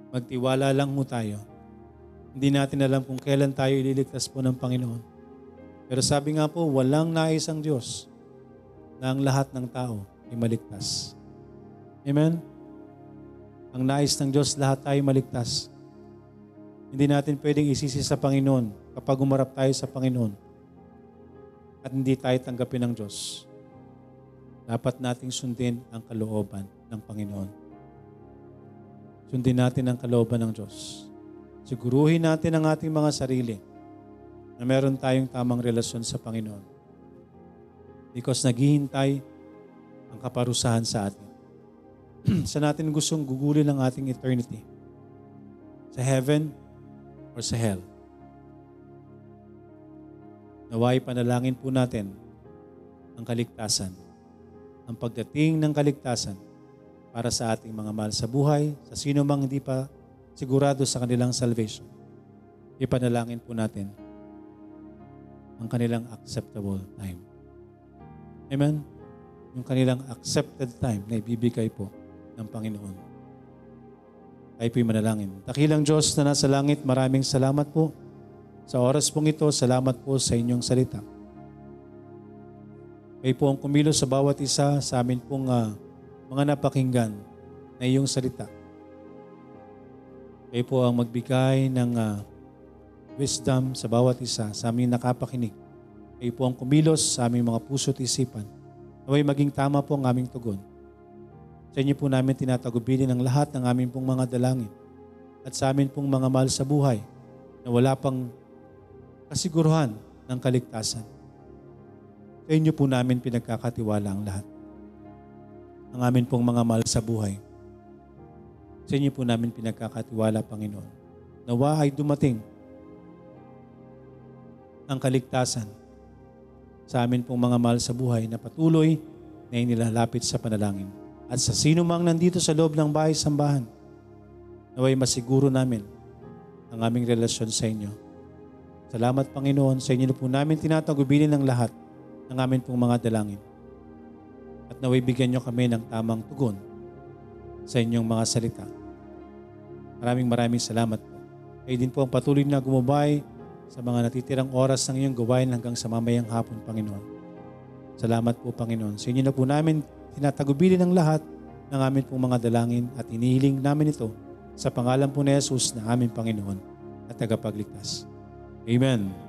Magtiwala lang ho tayo. Hindi natin alam kung kailan tayo ililigtas po ng Panginoon. Pero sabi nga po, walang nais ang Diyos na ang lahat ng tao ay maligtas. Amen? Ang nais ng Diyos, lahat tayo maligtas. Hindi natin pwedeng isisi sa Panginoon kapag umarap tayo sa Panginoon at hindi tayo tanggapin ng Diyos. Dapat nating sundin ang kalooban ng Panginoon. Sundin natin ang kalooban ng Diyos. Siguruhin natin ang ating mga sarili na meron tayong tamang relasyon sa Panginoon. Because naghihintay ang kaparusahan sa atin. (clears throat) sa natin gustong gugulin ang ating eternity. Sa heaven or sa hell. Naway panalangin po natin ang kaligtasan. Ang pagdating ng kaligtasan para sa ating mga mahal sa buhay, sa sino mang hindi pa sigurado sa kanilang salvation. Ipanalangin po natin ang kanilang acceptable time. Amen? Yung kanilang accepted time na ibibigay po ng Panginoon. Tayo po'y manalangin. Dakilang Diyos na nasa langit, maraming salamat po sa oras pong ito. Salamat po sa inyong salita. Kayo po ang kumilos sa bawat isa sa amin pong ah, mga napakinggan na iyong salita. Kayo po ang magbigay ng ah, wisdom sa bawat isa sa aming nakapakinig. Kayo po ang kumilos sa aming mga puso at isipan. Naway maging tama po ang aming tugon. Sa inyo po namin tinatagubilin ang lahat ng aming pong mga dalangin at sa amin pong mga mahal sa buhay na wala pang kasiguruhan ng kaligtasan. Sa inyo po namin pinagkakatiwala ang lahat. Ang amin pong mga mahal sa buhay. Sa inyo po namin pinagkakatiwala, Panginoon. Nawa ay dumating ang kaligtasan sa amin pong mga mahal sa buhay na patuloy na inilalapit sa panalangin. At sa sino mang nandito sa loob ng bahay-sambahan, naway masiguro namin ang aming relasyon sa inyo. Salamat Panginoon, sa inyo po namin tinatagubilin ng lahat ng amin pong mga dalangin. At naway bigyan nyo kami ng tamang tugon sa inyong mga salita. Maraming maraming salamat po. Kayo din po ang patuloy na gumabay sa mga natitirang oras ng iyong gawain hanggang sa mamayang hapon, Panginoon. Salamat po, Panginoon. Sa inyo na po namin tinatagubilin ang lahat ng amin pong mga dalangin at inihiling namin ito sa pangalan po ni Jesus na aming Panginoon at tagapagligtas. Amen.